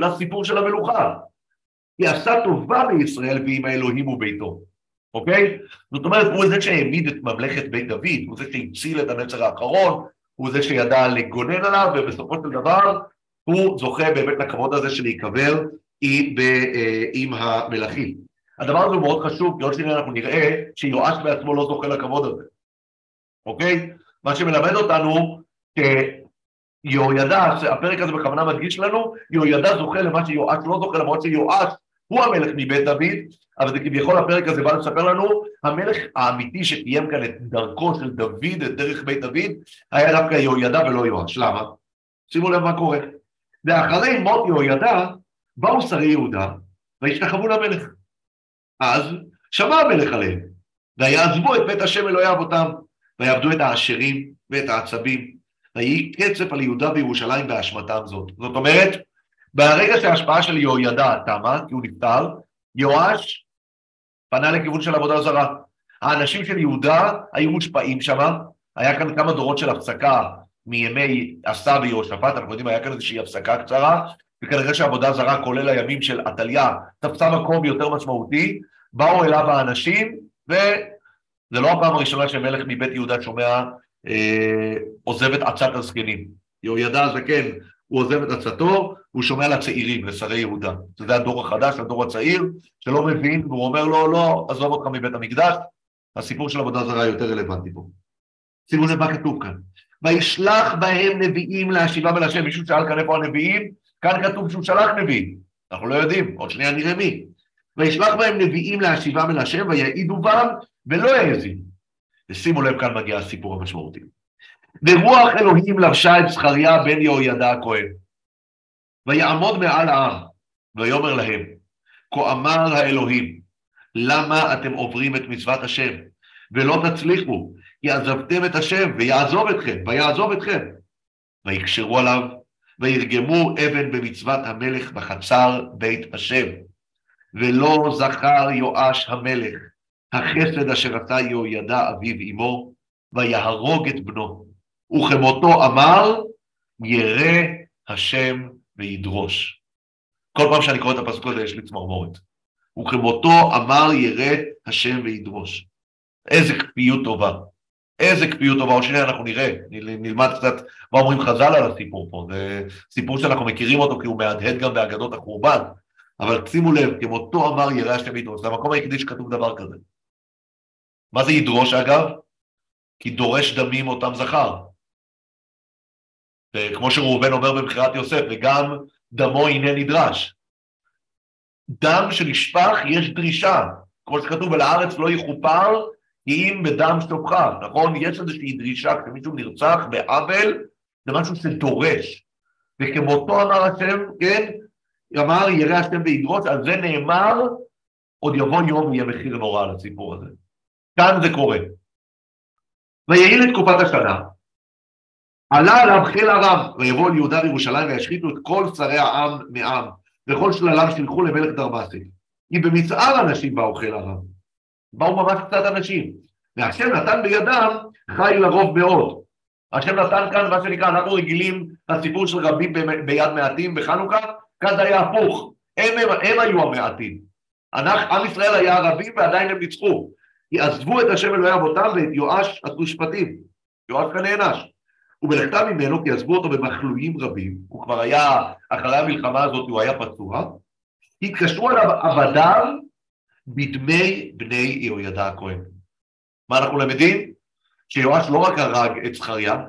לסיפור של המלוכה. כי עשה טובה בישראל ועם האלוהים וביתו, אוקיי? זאת אומרת, הוא זה שהעמיד את ממלכת בית דוד, הוא זה שהציל את הנצר האחרון, הוא זה שידע לגונן עליו, ובסופו של דבר הוא זוכה באמת לכבוד הזה של להיקבר אה, עם המלכים. הדבר הזה הוא מאוד חשוב, כי עוד שניה אנחנו נראה שיואש בעצמו לא זוכה לכבוד הזה, אוקיי? מה שמלמד אותנו שיהוידע, הפרק הזה בכוונה מדגיש לנו, יהוידע זוכה למה שיואש לא זוכה, למרות שיואש הוא המלך מבית דוד, אבל זה כביכול הפרק הזה בא לספר לנו, המלך האמיתי שקיים כאן את דרכו של דוד, את דרך בית דוד, היה דווקא יהוידע ולא יואש. למה? שימו לב מה קורה. ואחרי מות יהוידע, באו שרי יהודה והשתחוו למלך. אז שמע המלך עליהם, ויעזבו את בית השם אלוהי אבותם, ויעבדו את העשרים ואת העצבים, ויהי קצף על יהודה וירושלים באשמתם זאת. זאת אומרת, ברגע שההשפעה של יהוידע תמה, כי הוא נפטר, יואש פנה לכיוון של עבודה זרה. האנשים של יהודה היו מושפעים שם, היה כאן כמה דורות של הפסקה מימי עשה ויהושפט, אנחנו יודעים, היה כאן איזושהי הפסקה קצרה, וכנראה שעבודה זרה, כולל הימים של עתליה, תפסה מקום יותר משמעותי, באו אליו האנשים, וזה לא הפעם הראשונה שמלך מבית יהודה שומע אה, עוזב את עצת הזקנים. יהוידע הזקן, הוא עוזב את עצתו, הוא שומע לצעירים, לשרי יהודה. זה הדור החדש, הדור הצעיר, שלא מבין, והוא אומר לו, לא, עזוב אותך מבית המקדש, הסיפור של עבודה זרה יותר רלוונטי פה. שימו לב מה כתוב כאן. וישלח בהם נביאים להשיבם אל השם. מישהו שאל כאן איפה הנביאים? כאן כתוב שהוא שלח נביאים. אנחנו לא יודעים, עוד שנייה נראה מי. וישלח בהם נביאים להשיבם אל השם, ויעידו בם, ולא יאזינו. ושימו לב, כאן מגיע הסיפור המשמעותי. ורוח אלוהים לבשה את זכריה בן יהוידע הכהן. ויעמוד מעל העם, ויאמר להם, כה אמר האלוהים, למה אתם עוברים את מצוות השם, ולא תצליחו, כי עזבתם את השם, ויעזוב אתכם, ויעזוב אתכם. ויקשרו עליו, וירגמו אבן במצוות המלך בחצר בית השם. ולא זכר יואש המלך, החסד אשר עשה יהוידע אביו אמו, ויהרוג את בנו. וכמותו אמר, ירא השם וידרוש. כל פעם שאני קורא את הפסוק הזה יש לי צמרמורת. וכמותו אמר ירא השם וידרוש. איזה כפיות טובה. איזה כפיות טובה, עוד שנייה אנחנו נראה, נלמד קצת מה אומרים חז"ל על הסיפור פה, זה סיפור שאנחנו מכירים אותו כי הוא מהדהד גם באגדות החורבן, אבל שימו לב, כמותו אמר ירא השם וידרוש, זה המקום היחידי שכתוב דבר כזה. מה זה ידרוש אגב? כי דורש דמים אותם זכר. וכמו שראובן אומר במכירת יוסף, וגם דמו הנה נדרש. דם שנשפך יש דרישה, כמו שכתוב, ולארץ לא יכופר אם בדם שופך, נכון? יש איזושהי דרישה, כשמישהו נרצח בעוול, זה משהו שדורש. וכמותו אמר השם, כן, אמר ירא השם וידרוש, על זה נאמר, עוד יבוא יום ויהיה מחיר נורא על הסיפור הזה. כאן זה קורה. ויהי לתקופת השנה, עלה עליו חיל הרב, ויבוא אל יהודה וירושלים וישחיתו את כל שרי העם מעם, וכל שלליו שילכו למלך דרבסי. כי במצער אנשים באו חיל הרב. באו ממש קצת אנשים. והשם נתן בידם חי לרוב מאוד. השם נתן כאן מה שנקרא, אנחנו רגילים לסיפור של רבים ביד מעטים בחנוכה, כאן זה היה הפוך. הם, הם, הם היו המעטים. אנחנו, עם ישראל היה רבים ועדיין הם ניצחו. עזבו את השם אלוהי אבותם ואת יואש עשו שפטים. יואש כאן נענש. ובלכתם ממנו כי עזבו אותו במחלואים רבים, הוא כבר היה, אחרי המלחמה הזאת הוא היה פצוע, התקשרו אליו עבדיו בדמי בני יהוידע הכהן. מה אנחנו למדים? שיואש לא רק הרג את זכריה,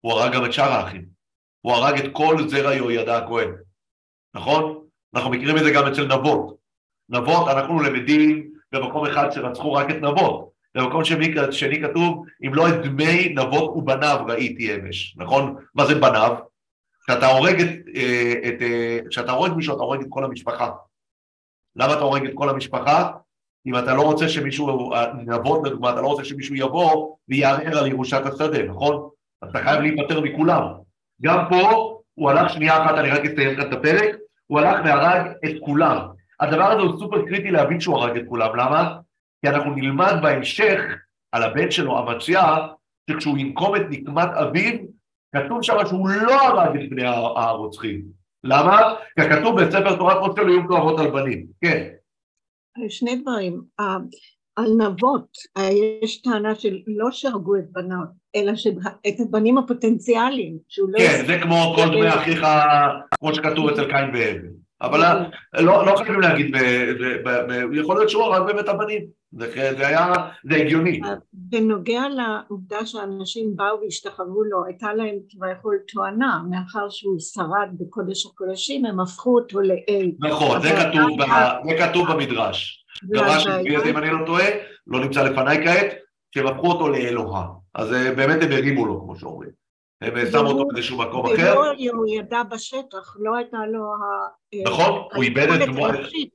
הוא הרג גם את שאר האחים. הוא הרג את כל זרע יהוידע הכהן, נכון? אנחנו מכירים את זה גם אצל נבות. נבות, אנחנו למדים במקום אחד שרצחו רק את נבות. במקום שני, שני כתוב, אם לא את דמי נבות ובניו ראיתי אמש, נכון? מה זה בניו? כשאתה הורג את, אה, את, אה, כשאתה הורג מישהו, אתה הורג את כל המשפחה. למה אתה הורג את כל המשפחה? אם אתה לא רוצה שמישהו, נבות לדוגמה, אתה לא רוצה שמישהו יבוא ויערער על ירושת השדה, נכון? אתה חייב להיפטר מכולם. גם פה הוא הלך שנייה אחת, אני רק אסיים כאן את הפרק, הוא הלך והרג את כולם. הדבר הזה הוא סופר קריטי להבין שהוא הרג את כולם, למה? כי אנחנו נלמד בהמשך על הבן שלו, אמציה, שכשהוא ינקום את נקמת אביו, כתוב שם שהוא לא הרג את בני הרוצחים. למה? כי כתוב בספר תורת משה לא יהיו תואבות על בנים. כן. שני דברים. על נבות, יש טענה של לא שהרגו את בנות, אלא שאת הבנים הפוטנציאליים, שהוא לא... כן, זה כמו כל דמי אחיך, כמו שכתוב אצל קין והבל. אבל לא, לא חייבים להגיד, יכול להיות שהוא הרג באמת הבנים, זה היה, זה הגיוני. בנוגע לעובדה שאנשים באו והשתחוו לו, הייתה להם כביכול תואנה, מאחר שהוא שרד בקודש הקודשים, הם הפכו אותו לאל. נכון, זה כתוב במדרש. דרש, אם אני לא טועה, לא נמצא לפניי כעת, שהם הפכו אותו לאלוהה. אז אה, באמת הם הרימו לו, כמו שאומרים. הם אה, שמו אותו באיזשהו מקום אחר. הוא ידע בשטח, לא הייתה לו ה... אה, נכון, הוא איבד את.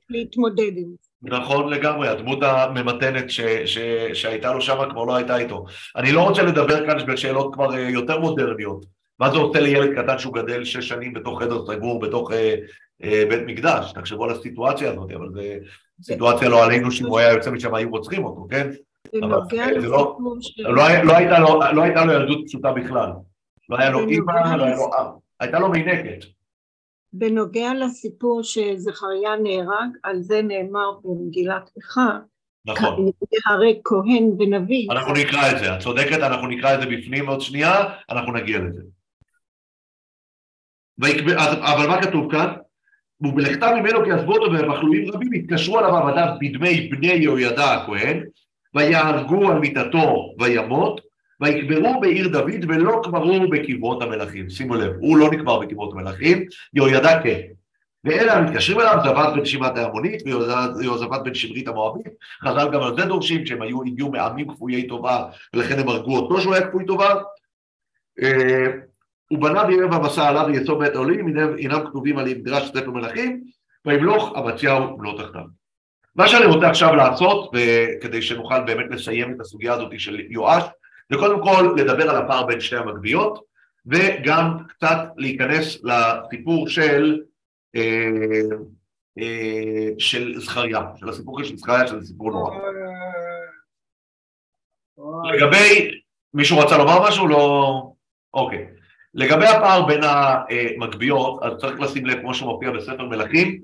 להתמודד עם זה. נכון לגמרי, הדמות הממתנת ש, ש, שהייתה לו שם כבר לא הייתה איתו. אני לא רוצה לדבר כאן בשאלות כבר יותר מודרניות. מה זה עושה לילד קטן שהוא גדל שש שנים בתוך חדר סגור, בתוך אה, אה, בית מקדש? תחשבו על הסיטואציה הזאת, אבל זו סיטואציה לא עלינו שאם הוא היה יוצא משם היו רוצחים אותו, כן? לא, לא, לא, הייתה לו ילדות פשוטה בכלל. לא היה לו אימא, לא היה לו אב. הייתה לו מינקת. בנוגע לסיפור שזכריה נהרג, על זה נאמר במגילת איכה, נכון. הרי כהן ונביא. אנחנו נקרא את זה, את צודקת, אנחנו נקרא את זה בפנים עוד שנייה, אנחנו נגיע לזה. אבל מה כתוב כאן? ובלכתה ממנו כי עזבו אותו ובחלויים רבים התקשרו עליו עבדיו בדמי בני יהוידע הכהן ויהרגו על מיתתו וימות ויקברו בעיר דוד ולא קברו בקברות המלכים. שימו לב, הוא לא נקבר בקברות המלכים, יהוידע כן. ואלה המתקשרים אליו, זבת בן שמעת העמונית ויהוזבת בן שמרית המואבית, חז"ל גם על זה דורשים שהם היו, הגיעו מעמים כפויי טובה ולכן הם הרגו אותו שהוא היה כפוי טובה. אה, הוא בנה בערב המסע עליו ויצאו בית העולים, הינם כתובים על מדרש ספר מלכים, וימלוך אבציהו בנו תחתיו. מה שאני רוצה עכשיו לעשות, כדי שנוכל באמת לסיים את הסוגיה הזאת של יואש, זה קודם כל לדבר על הפער בין שתי המגביות, וגם קצת להיכנס לסיפור של, אה, אה, של זכריה, של הסיפור של זכריה, שזה סיפור נורא. לגבי, מישהו רצה לומר משהו? לא... אוקיי. לגבי הפער בין המגביות, אז צריך לשים לב, כמו שמופיע בספר מלכים,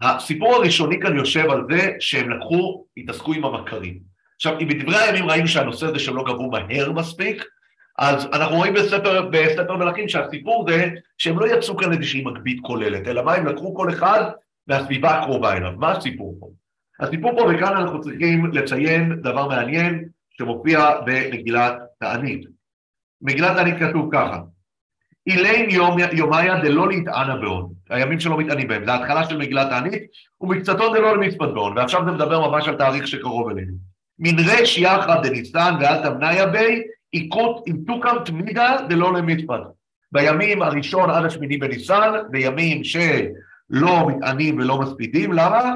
הסיפור הראשוני כאן יושב על זה שהם לקחו, התעסקו עם המכרים. עכשיו, אם בדברי הימים ראינו שהנושא הזה שהם לא גבו מהר מספיק, אז אנחנו רואים בספר, בספר מלכים שהסיפור זה שהם לא יצאו כאן איזושהי מגבית כוללת, אלא מה, הם לקחו כל אחד מהסביבה הקרובה אליו. מה הסיפור פה? הסיפור פה, וכאן אנחנו צריכים לציין דבר מעניין שמופיע במגילת תענית. מגילת תענית כתוב ככה: אילין יום, יומיה דלא להתענה בעוד, הימים שלא מתענים בהם, זה ההתחלה של מגילת תענית, ומקצתו דלא למצפת בעוד, ועכשיו זה מדבר ממש על תאריך שקרוב אלינו. מן רש יחד דניסן ואל תמניה בי, איקות אם תוקם תמידה דלא למצפת. בימים הראשון עד השמיני בניסן, בימים שלא מתענים ולא מספידים, למה?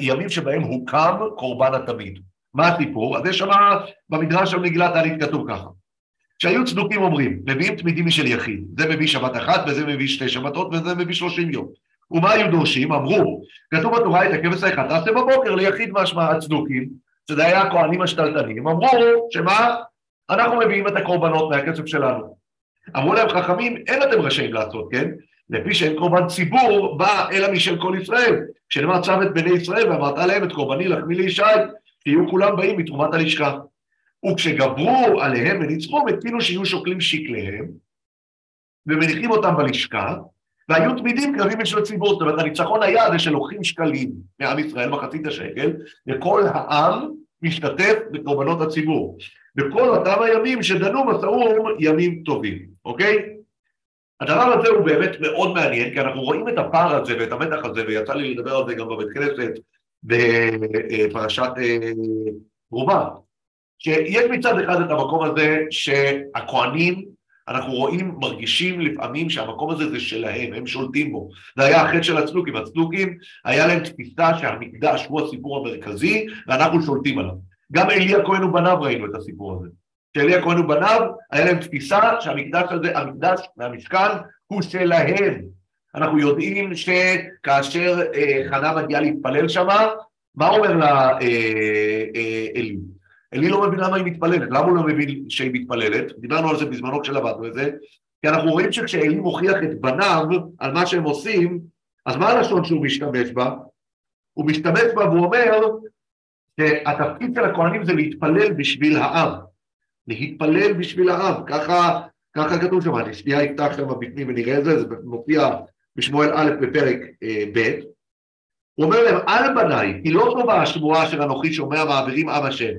ימים שבהם הוקם קורבן התמיד. מה הסיפור? אז יש שם במדרש של מגילת תענית כתוב ככה. כשהיו צדוקים אומרים, מביאים תמידים משל יחיד, זה מביא שבת אחת וזה מביא שתי שבתות וזה מביא שלושים יום. ומה היו דורשים? אמרו, כתוב בתורה את הכבש האחד, תעשה בבוקר ליחיד משמע הצדוקים, שזה היה הכהנים השתלטנים, אמרו שמה? אנחנו מביאים את הקורבנות מהכסף שלנו. אמרו להם חכמים, אין אתם רשאים לעשות, כן? לפי שאין קורבן ציבור, בא אלא משל כל ישראל. שנאמר צו את בני ישראל ואמרת להם את קורבני לחמי לישי, שיהיו כולם באים מתרומת הלשכה. וכשגברו עליהם וניצחו, התפילו שיהיו שוקלים שקליהם, ומניחים אותם בלשכה, והיו תמידים קרבים בשביל הציבור. זאת אומרת, הניצחון היה זה שלוקחים שקלים מעם ישראל, מחצית השקל, וכל העם משתתף בקורבנות הציבור. וכל אותם הימים שדנו מסעום ימים טובים, אוקיי? הדבר הזה הוא באמת מאוד מעניין, כי אנחנו רואים את הפער הזה ואת המתח הזה, ויצא לי לדבר על זה גם בבית כנסת בפרשת תרומה. שיש מצד אחד את המקום הזה שהכוהנים, אנחנו רואים, מרגישים לפעמים שהמקום הזה זה שלהם, הם שולטים בו. זה היה החטא של הצלוקים, הצלוקים היה להם תפיסה שהמקדש הוא הסיפור המרכזי ואנחנו שולטים עליו. גם אלי הכהן ובניו ראינו את הסיפור הזה. שאלי הכהן ובניו, היה להם תפיסה שהמקדש הזה, המקדש והמשכן הוא שלהם. אנחנו יודעים שכאשר אה, חנה מגיעה להתפלל שמה, מה אומר לה אה, אה, אלי? אלי לא מבין למה היא מתפללת, למה הוא לא מבין שהיא מתפללת? דיברנו על זה בזמנו כשלמדנו את זה, כי אנחנו רואים שכשאלי מוכיח את בניו על מה שהם עושים, אז מה הלשון שהוא משתמש בה? הוא משתמש בה והוא אומר שהתפקיד של הכהנים זה להתפלל בשביל העם. להתפלל בשביל העם, ככה, ככה כתוב שם, אני שנייה אפתח שם בפנים ונראה את זה, זה מופיע בשמואל א' בפרק אה, ב', הוא אומר להם, אל בניי, כי לא טובה השמועה של אנוכי שומע מעבירים עם השם.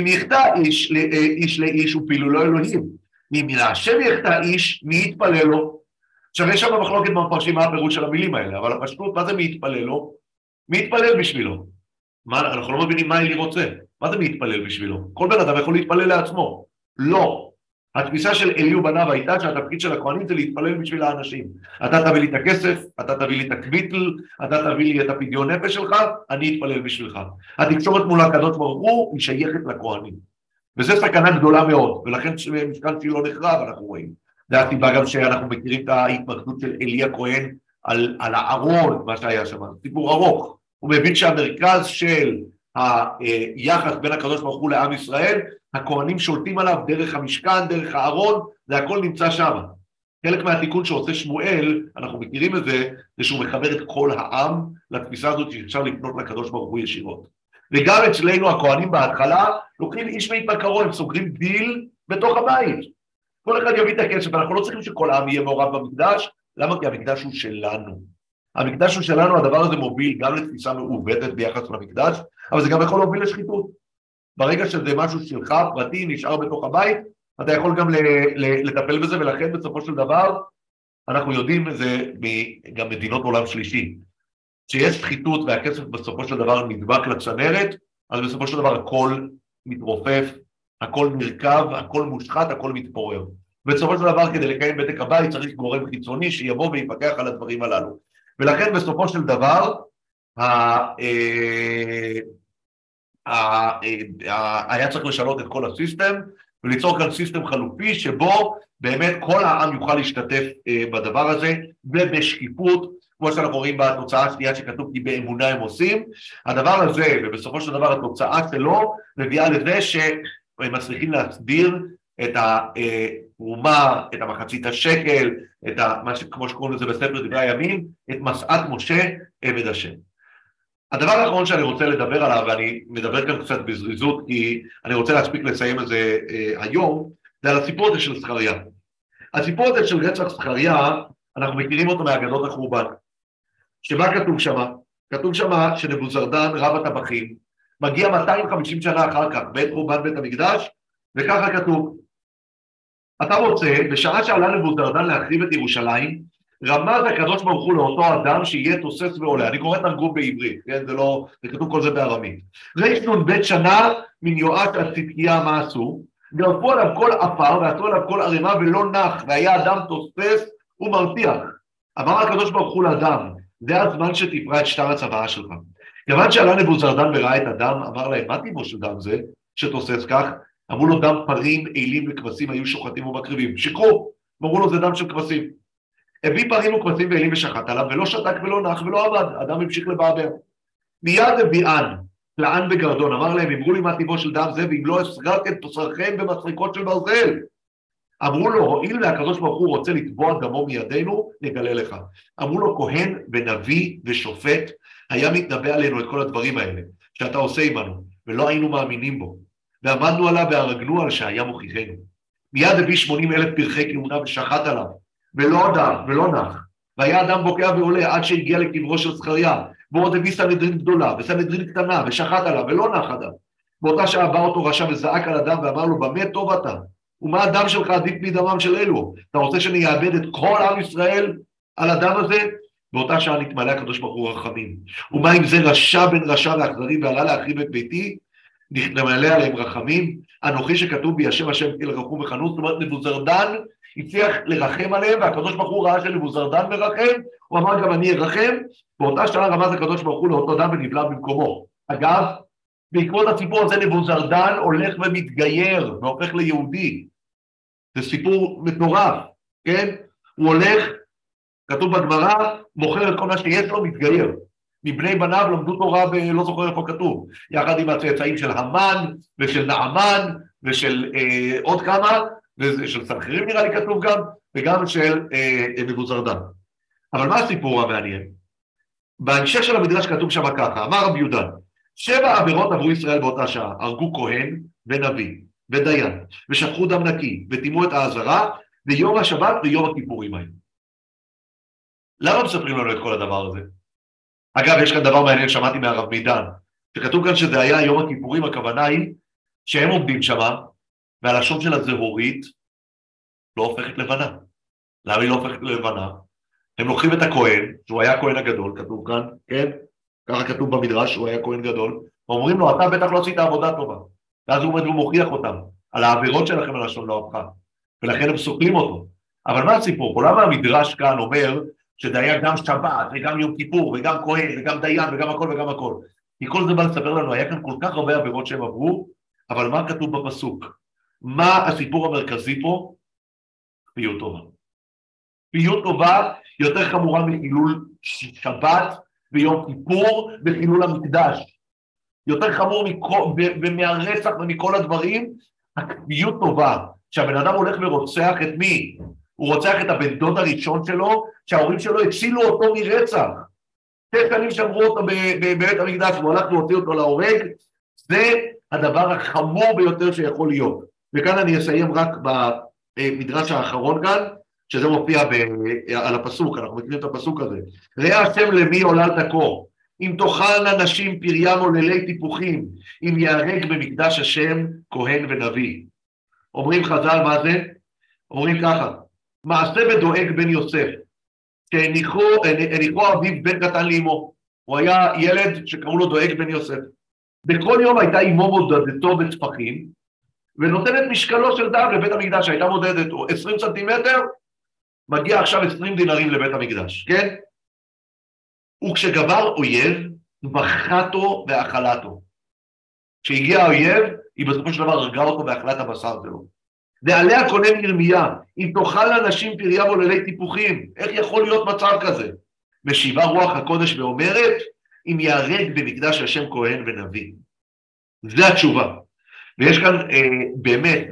אם יחטא איש, אה, איש לאיש ופילולו אלוהים, אם להשם יחטא איש, מי יתפלל לו? עכשיו יש שם מחלוקת במפרשים מה הפירוש של המילים האלה, אבל הפשטות, מה זה מי יתפלל לו? מי יתפלל בשבילו? מה, אנחנו לא מבינים מה אלי רוצה. מה זה מי יתפלל בשבילו? כל בן אדם יכול להתפלל לעצמו. לא. התפיסה של אלי ובניו הייתה שהתפקיד של הכהנים זה להתפלל בשביל האנשים. אתה תביא לי את הכסף, אתה תביא לי את הקביטל, אתה תביא לי את הפדיון נפש שלך, אני אתפלל בשבילך. התקשורת מול הקדוש ברוך הוא היא שייכת לכהנים. וזו סכנה גדולה מאוד, ולכן משכן שילה נחרב, אנחנו רואים. זה הסיבה גם שאנחנו מכירים את ההתמקדות של אלי הכהן על, על הארון, מה שהיה שם, סיפור ארוך. הוא מבין שהמרכז של היחס בין הקדוש ברוך הוא לעם ישראל הכהנים שולטים עליו דרך המשכן, דרך הארון, זה הכל נמצא שם. חלק מהתיקון שעושה שמואל, אנחנו מכירים את זה, זה שהוא מחבר את כל העם לתפיסה הזאת שאפשר לפנות לקדוש ברוך הוא ישירות. וגם אצלנו הכהנים בהתחלה לוקחים איש מהתבקרו, הם סוגרים דיל בתוך הבית. כל אחד יביא את הכסף, אנחנו לא צריכים שכל העם יהיה מעורב במקדש, למה? כי המקדש הוא שלנו. המקדש הוא שלנו, הדבר הזה מוביל גם לתפיסה מעוותת ביחס למקדש, אבל זה גם יכול להוביל לשחיתות. ברגע שזה משהו שלך, פרטי, נשאר בתוך הבית, אתה יכול גם לטפל בזה, ולכן בסופו של דבר, אנחנו יודעים את זה גם מדינות עולם שלישי. כשיש שחיתות והכסף בסופו של דבר נדבק לצנרת, אז בסופו של דבר הכל מתרופף, הכל נרקב, הכל מושחת, הכל מתפורר. בסופו של דבר כדי לקיים בדק הבית צריך גורם חיצוני שיבוא ויפקח על הדברים הללו. ולכן בסופו של דבר, אה, היה צריך לשנות את כל הסיסטם וליצור כאן סיסטם חלופי שבו באמת כל העם יוכל להשתתף אה, בדבר הזה ובשקיפות, כמו שאנחנו רואים בתוצאה השנייה שכתוב כי באמונה הם עושים, הדבר הזה ובסופו של דבר התוצאה שלו מביאה לזה שהם מצליחים להסביר את התרומה, את המחצית השקל, את ה, מה שכמו שקוראים לזה בספר דברי הימים, את מסעת משה עבד השם. הדבר האחרון שאני רוצה לדבר עליו, ואני מדבר כאן קצת בזריזות כי אני רוצה להספיק לסיים את זה אה, היום, זה על הסיפור הזה של זכריה. הסיפור הזה של רצח זכריה, אנחנו מכירים אותו מאגדות החורבן. שמה כתוב שמה? כתוב שמה שנבוזרדן רב הטבחים מגיע 250 שנה אחר כך בית חורבן בית המקדש, וככה כתוב. אתה רוצה, בשעה שעלה נבוזרדן להחריב את ירושלים, רמז הקדוש ברוך הוא לאותו אדם שיהיה תוסס ועולה. אני קורא תרגום בעברית, כן? זה לא, זה כתוב כל זה בארמית. רנ"ב שנה מן יואש עד צדקיה מה עשו? גרפו עליו כל עפר ועשו עליו כל ערימה ולא נח, והיה אדם תוסס ומרתיח. אמר הקדוש ברוך הוא לאדם, זה הזמן שתפרע את שטר הצוואה שלך. כיוון שעלה נבוזרדן וראה את הדם, אמר להם, מה טיבו של דם זה שתוסס כך? אמרו לו, דם פרים, אילים וכבשים היו שוחטים ומקריבים. שיקרו, אמרו לו, זה דם של כבשים. הביא פרים וכבשים ואלים ושחט עליו, ולא שתק ולא נח ולא עבד, אדם המשיך לבעבר. מיד הביאן, לען בגרדון, אמר להם, אמרו לי מה טיבו של דם זה, ואם לא הסגרתם בשרכם במסריקות של ברזל. אמרו לו, הואיל והקדוש ברוך הוא רוצה לתבוע דמו מידינו, נגלה לך. אמרו לו, כהן ונביא ושופט, היה מתנבא עלינו את כל הדברים האלה, שאתה עושה עמנו, ולא היינו מאמינים בו. ועמדנו עליו והרגנו על שהיה מוכיחנו. מיד הביא שמונים אלף פרחי כהונה ושחט עליו, ולא דם, ולא נח. והיה אדם בוקע ועולה עד שהגיע לקברו של זכריה, ועוד הביא סנהדרין גדולה, וסנהדרין קטנה, ושחט עליו, ולא נח אדם. באותה שעה בא אותו רשע וזעק על אדם ואמר לו, במה טוב אתה? ומה הדם שלך עדיף מדמם של אלו? אתה רוצה שאני אאבד את כל עם ישראל על הדם הזה? באותה שעה נתמלא הקדוש ברוך הוא רחמים. ומה אם זה רשע בן רשע ואכזרי ועלה להחריב את ביתי? למלא עליהם רחמים, אנוכי שכתוב בי השם השם אל רחום וחנות, זאת אומרת נבוזרדן הצליח לרחם עליהם, והקדוש ברוך הוא ראה שנבוזרדן מרחם, הוא אמר גם אני ארחם, באותה שעה רמז הקדוש ברוך הוא לאותו אדם ונבלע במקומו. אגב, בעקבות הסיפור הזה נבוזרדן הולך ומתגייר והופך ליהודי. זה סיפור מטורף, כן? הוא הולך, כתוב בגמרא, מוכר את כל מה שיש לו, מתגייר. מבני בניו למדו תורה, ב... לא זוכר איפה כתוב, יחד עם הצאצאים של המן ושל נעמן ושל אה, עוד כמה, ושל סנחריב נראה לי כתוב גם, וגם של אה, מבוזרדן. אבל מה הסיפור המעניין? בהמשך של המדרש כתוב שם ככה, אמר רבי יהודה, שבע עבירות עברו ישראל באותה שעה, הרגו כהן ונביא ודיין, ושפכו דם נקי, וטימאו את העזרה, ויום השבת ויום הכיפורים האלה. למה מספרים לנו את כל הדבר הזה? אגב, יש כאן דבר מעניין, שמעתי מהרב מידן, שכתוב כאן שזה היה יום הכיפורים, הכוונה היא שהם עומדים שמה, והלשון של הזהורית לא הופכת לבנה. למה היא לא הופכת ללבנה? הם לוקחים את הכהן, שהוא היה הכהן הגדול, כתוב כאן, כן? ככה כתוב במדרש, שהוא היה כהן גדול, ואומרים לו, אתה בטח לא עשית עבודה טובה. ואז הוא עומד ומוכיח אותם, על העבירות שלכם הלשון לא הפכה, ולכן הם סוקלים אותו. אבל מה הסיפור פה? למה המדרש כאן אומר שזה היה גם שבת, וגם יום כיפור, וגם כהן, וגם דיין, וגם הכל וגם הכל? כי כל זה בא לספר לנו, היה כאן כל כך הרבה עבירות שהם עברו, אבל מה כתוב בפסוק? מה הסיפור המרכזי פה? כפיות טובה. כפיות טובה יותר חמורה מחילול שבת ויום כיפור וחילול המקדש. יותר חמור מהרצח ומכל הדברים, הכפיות טובה. שהבן אדם הולך ורוצח את מי? הוא רוצח את הבן דוד הראשון שלו, שההורים שלו הצילו אותו מרצח. שתי שנים שמרו אותו בבית המקדש, והוא הלך והוציא אותו להורג, זה הדבר החמור ביותר שיכול להיות. וכאן אני אסיים רק במדרש האחרון כאן, שזה מופיע ב, על הפסוק, אנחנו מכירים את הפסוק הזה. ראה השם למי עוללת קור, אם תאכלנה נשים פריה מוללי טיפוחים, אם ייהרג במקדש השם כהן ונביא. אומרים חז"ל מה זה? אומרים ככה, מעשה בדואג בן יוסף, שהניחו אביו בן קטן לאמו, הוא היה ילד שקראו לו דואג בן יוסף. בכל יום הייתה אמו מודדתו בטפחים, ונותנת משקלו של דם לבית המקדש, שהייתה מודדת 20 סנטימטר, מגיע עכשיו 20 דינרים לבית המקדש, כן? וכשגבר אויב, בחתו ואכלתו. כשהגיע האויב, היא בסופו של דבר הרגה אותו ואכלה את הבשר שלו. ועליה כונן ירמיה, אם תאכל אנשים פריה מוללי טיפוחים, איך יכול להיות מצב כזה? משיבה רוח הקודש ואומרת, אם ייהרג במקדש השם כהן ונביא. זה התשובה. ויש כאן אה, באמת,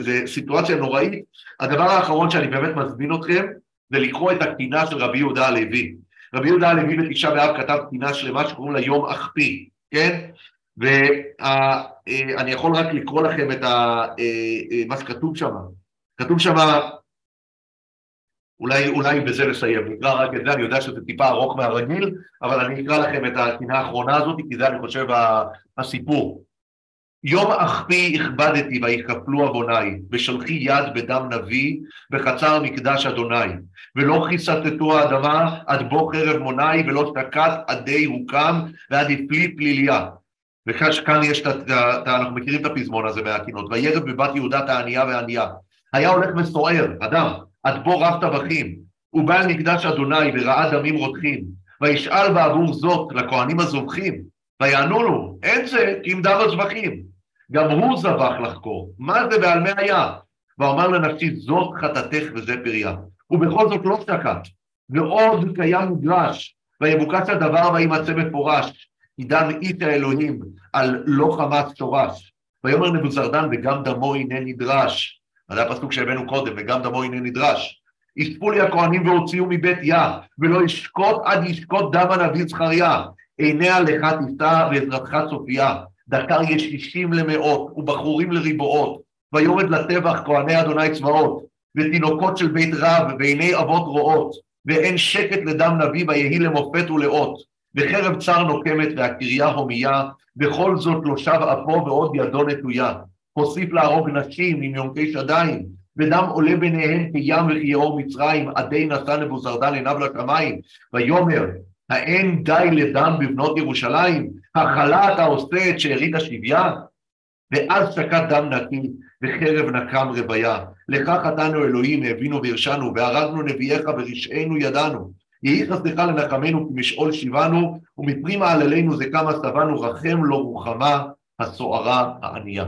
זו סיטואציה נוראית. הדבר האחרון שאני באמת מזמין אתכם, זה לקרוא את הקינה של רבי יהודה הלוי. רבי יהודה הלוי בתשעה באב כתב קינה שלמה שקוראים לה יום אכפי, כן? ואני יכול רק לקרוא לכם את ה, אה, אה, מה שכתוב שם. כתוב שם, אולי, אולי בזה לסיים, נקרא רק את זה, אני יודע שזה טיפה ארוך מהרגיל, אבל אני אקרא לכם את הקינה האחרונה הזאת, כי זה אני חושב הסיפור. יום אכפי הכבדתי ויכפלו עווני, ושלחי יד בדם נביא, בחצר מקדש אדוני. ולא כיסתתו האדמה עד בוא חרב מוני, ולא שקט עדי הוקם, ועד הפלי פליליה. וכאן יש, את, אנחנו מכירים את הפזמון הזה מהקינות. וירד בבת יהודת הענייה והענייה. היה הולך וסוער, אדם, עד בוא רב טבחים, ובא אל מקדש אדוני וראה דמים רותחים, וישאל בעבור זאת לכהנים הזובחים, ויענו לו, אין זה כי אם דם הזבחים. גם הוא זבח לחקור, מה זה ועל מה היה? ואמר לנפשי, זאת חטאתך וזה פריה. ובכל זאת לא שקט, ועוד קיים מדרש, ויבוקש הדבר וימצא מפורש, עידן אית האלוהים על לא חמאס תורש. ויאמר נבוזרדן, וגם דמו הנה נדרש. זה הפסוק שהבאנו קודם, וגם דמו הנה נדרש. יספו לי הכהנים והוציאו מבית יה, ולא ישקוט עד ישקוט דם הנביא זכריה. עיניה לך תישא ועזרתך צופיה. דקר ישישים למאות ובחורים לריבועות, ויורד לטבח כהני אדוני צבאות, ותינוקות של בית רב ועיני אבות רואות, ואין שקט לדם נביא ויהי למופת ולאות, וחרב צר נוקמת והקריה הומייה, בכל זאת לא שב אפו ועוד ידו נטויה. הוסיף להרוג נשים עם יונקי שדיים, ודם עולה ביניהם כים וכיאור מצרים, עדי נשא נבוזרדן עיניו לשמיים, ויאמר האין די לדם בבנות ירושלים? הכלה אתה עושה את שארית השביה? ואז שקט דם נקי, וחרב נקם רוויה. לך חטאנו אלוהים, האבינו והרשענו, והרגנו נביאיך ורשענו ידענו. יהי חסדך לנחמנו, כי משאול שיבנו, ומפרי מעללינו זה כמה שבענו, רחם לא רוחמה, הסוערה הענייה.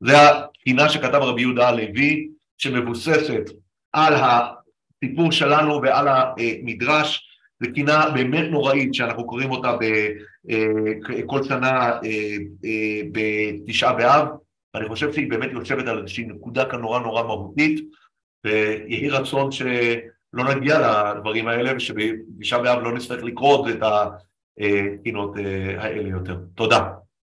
זה הקינה שכתב רבי יהודה הלוי, שמבוססת על הסיפור שלנו ועל המדרש, זו קינה באמת נוראית שאנחנו קוראים אותה אה, שנה אה, אה, בתשעה באב, ואני חושב שהיא באמת יושבת על איזושהי נקודה כאן נורא נורא מהותית, ויהי רצון שלא נגיע לדברים האלה ושבתשעה באב לא נצטרך לקרוא את הקינות האלה יותר. תודה.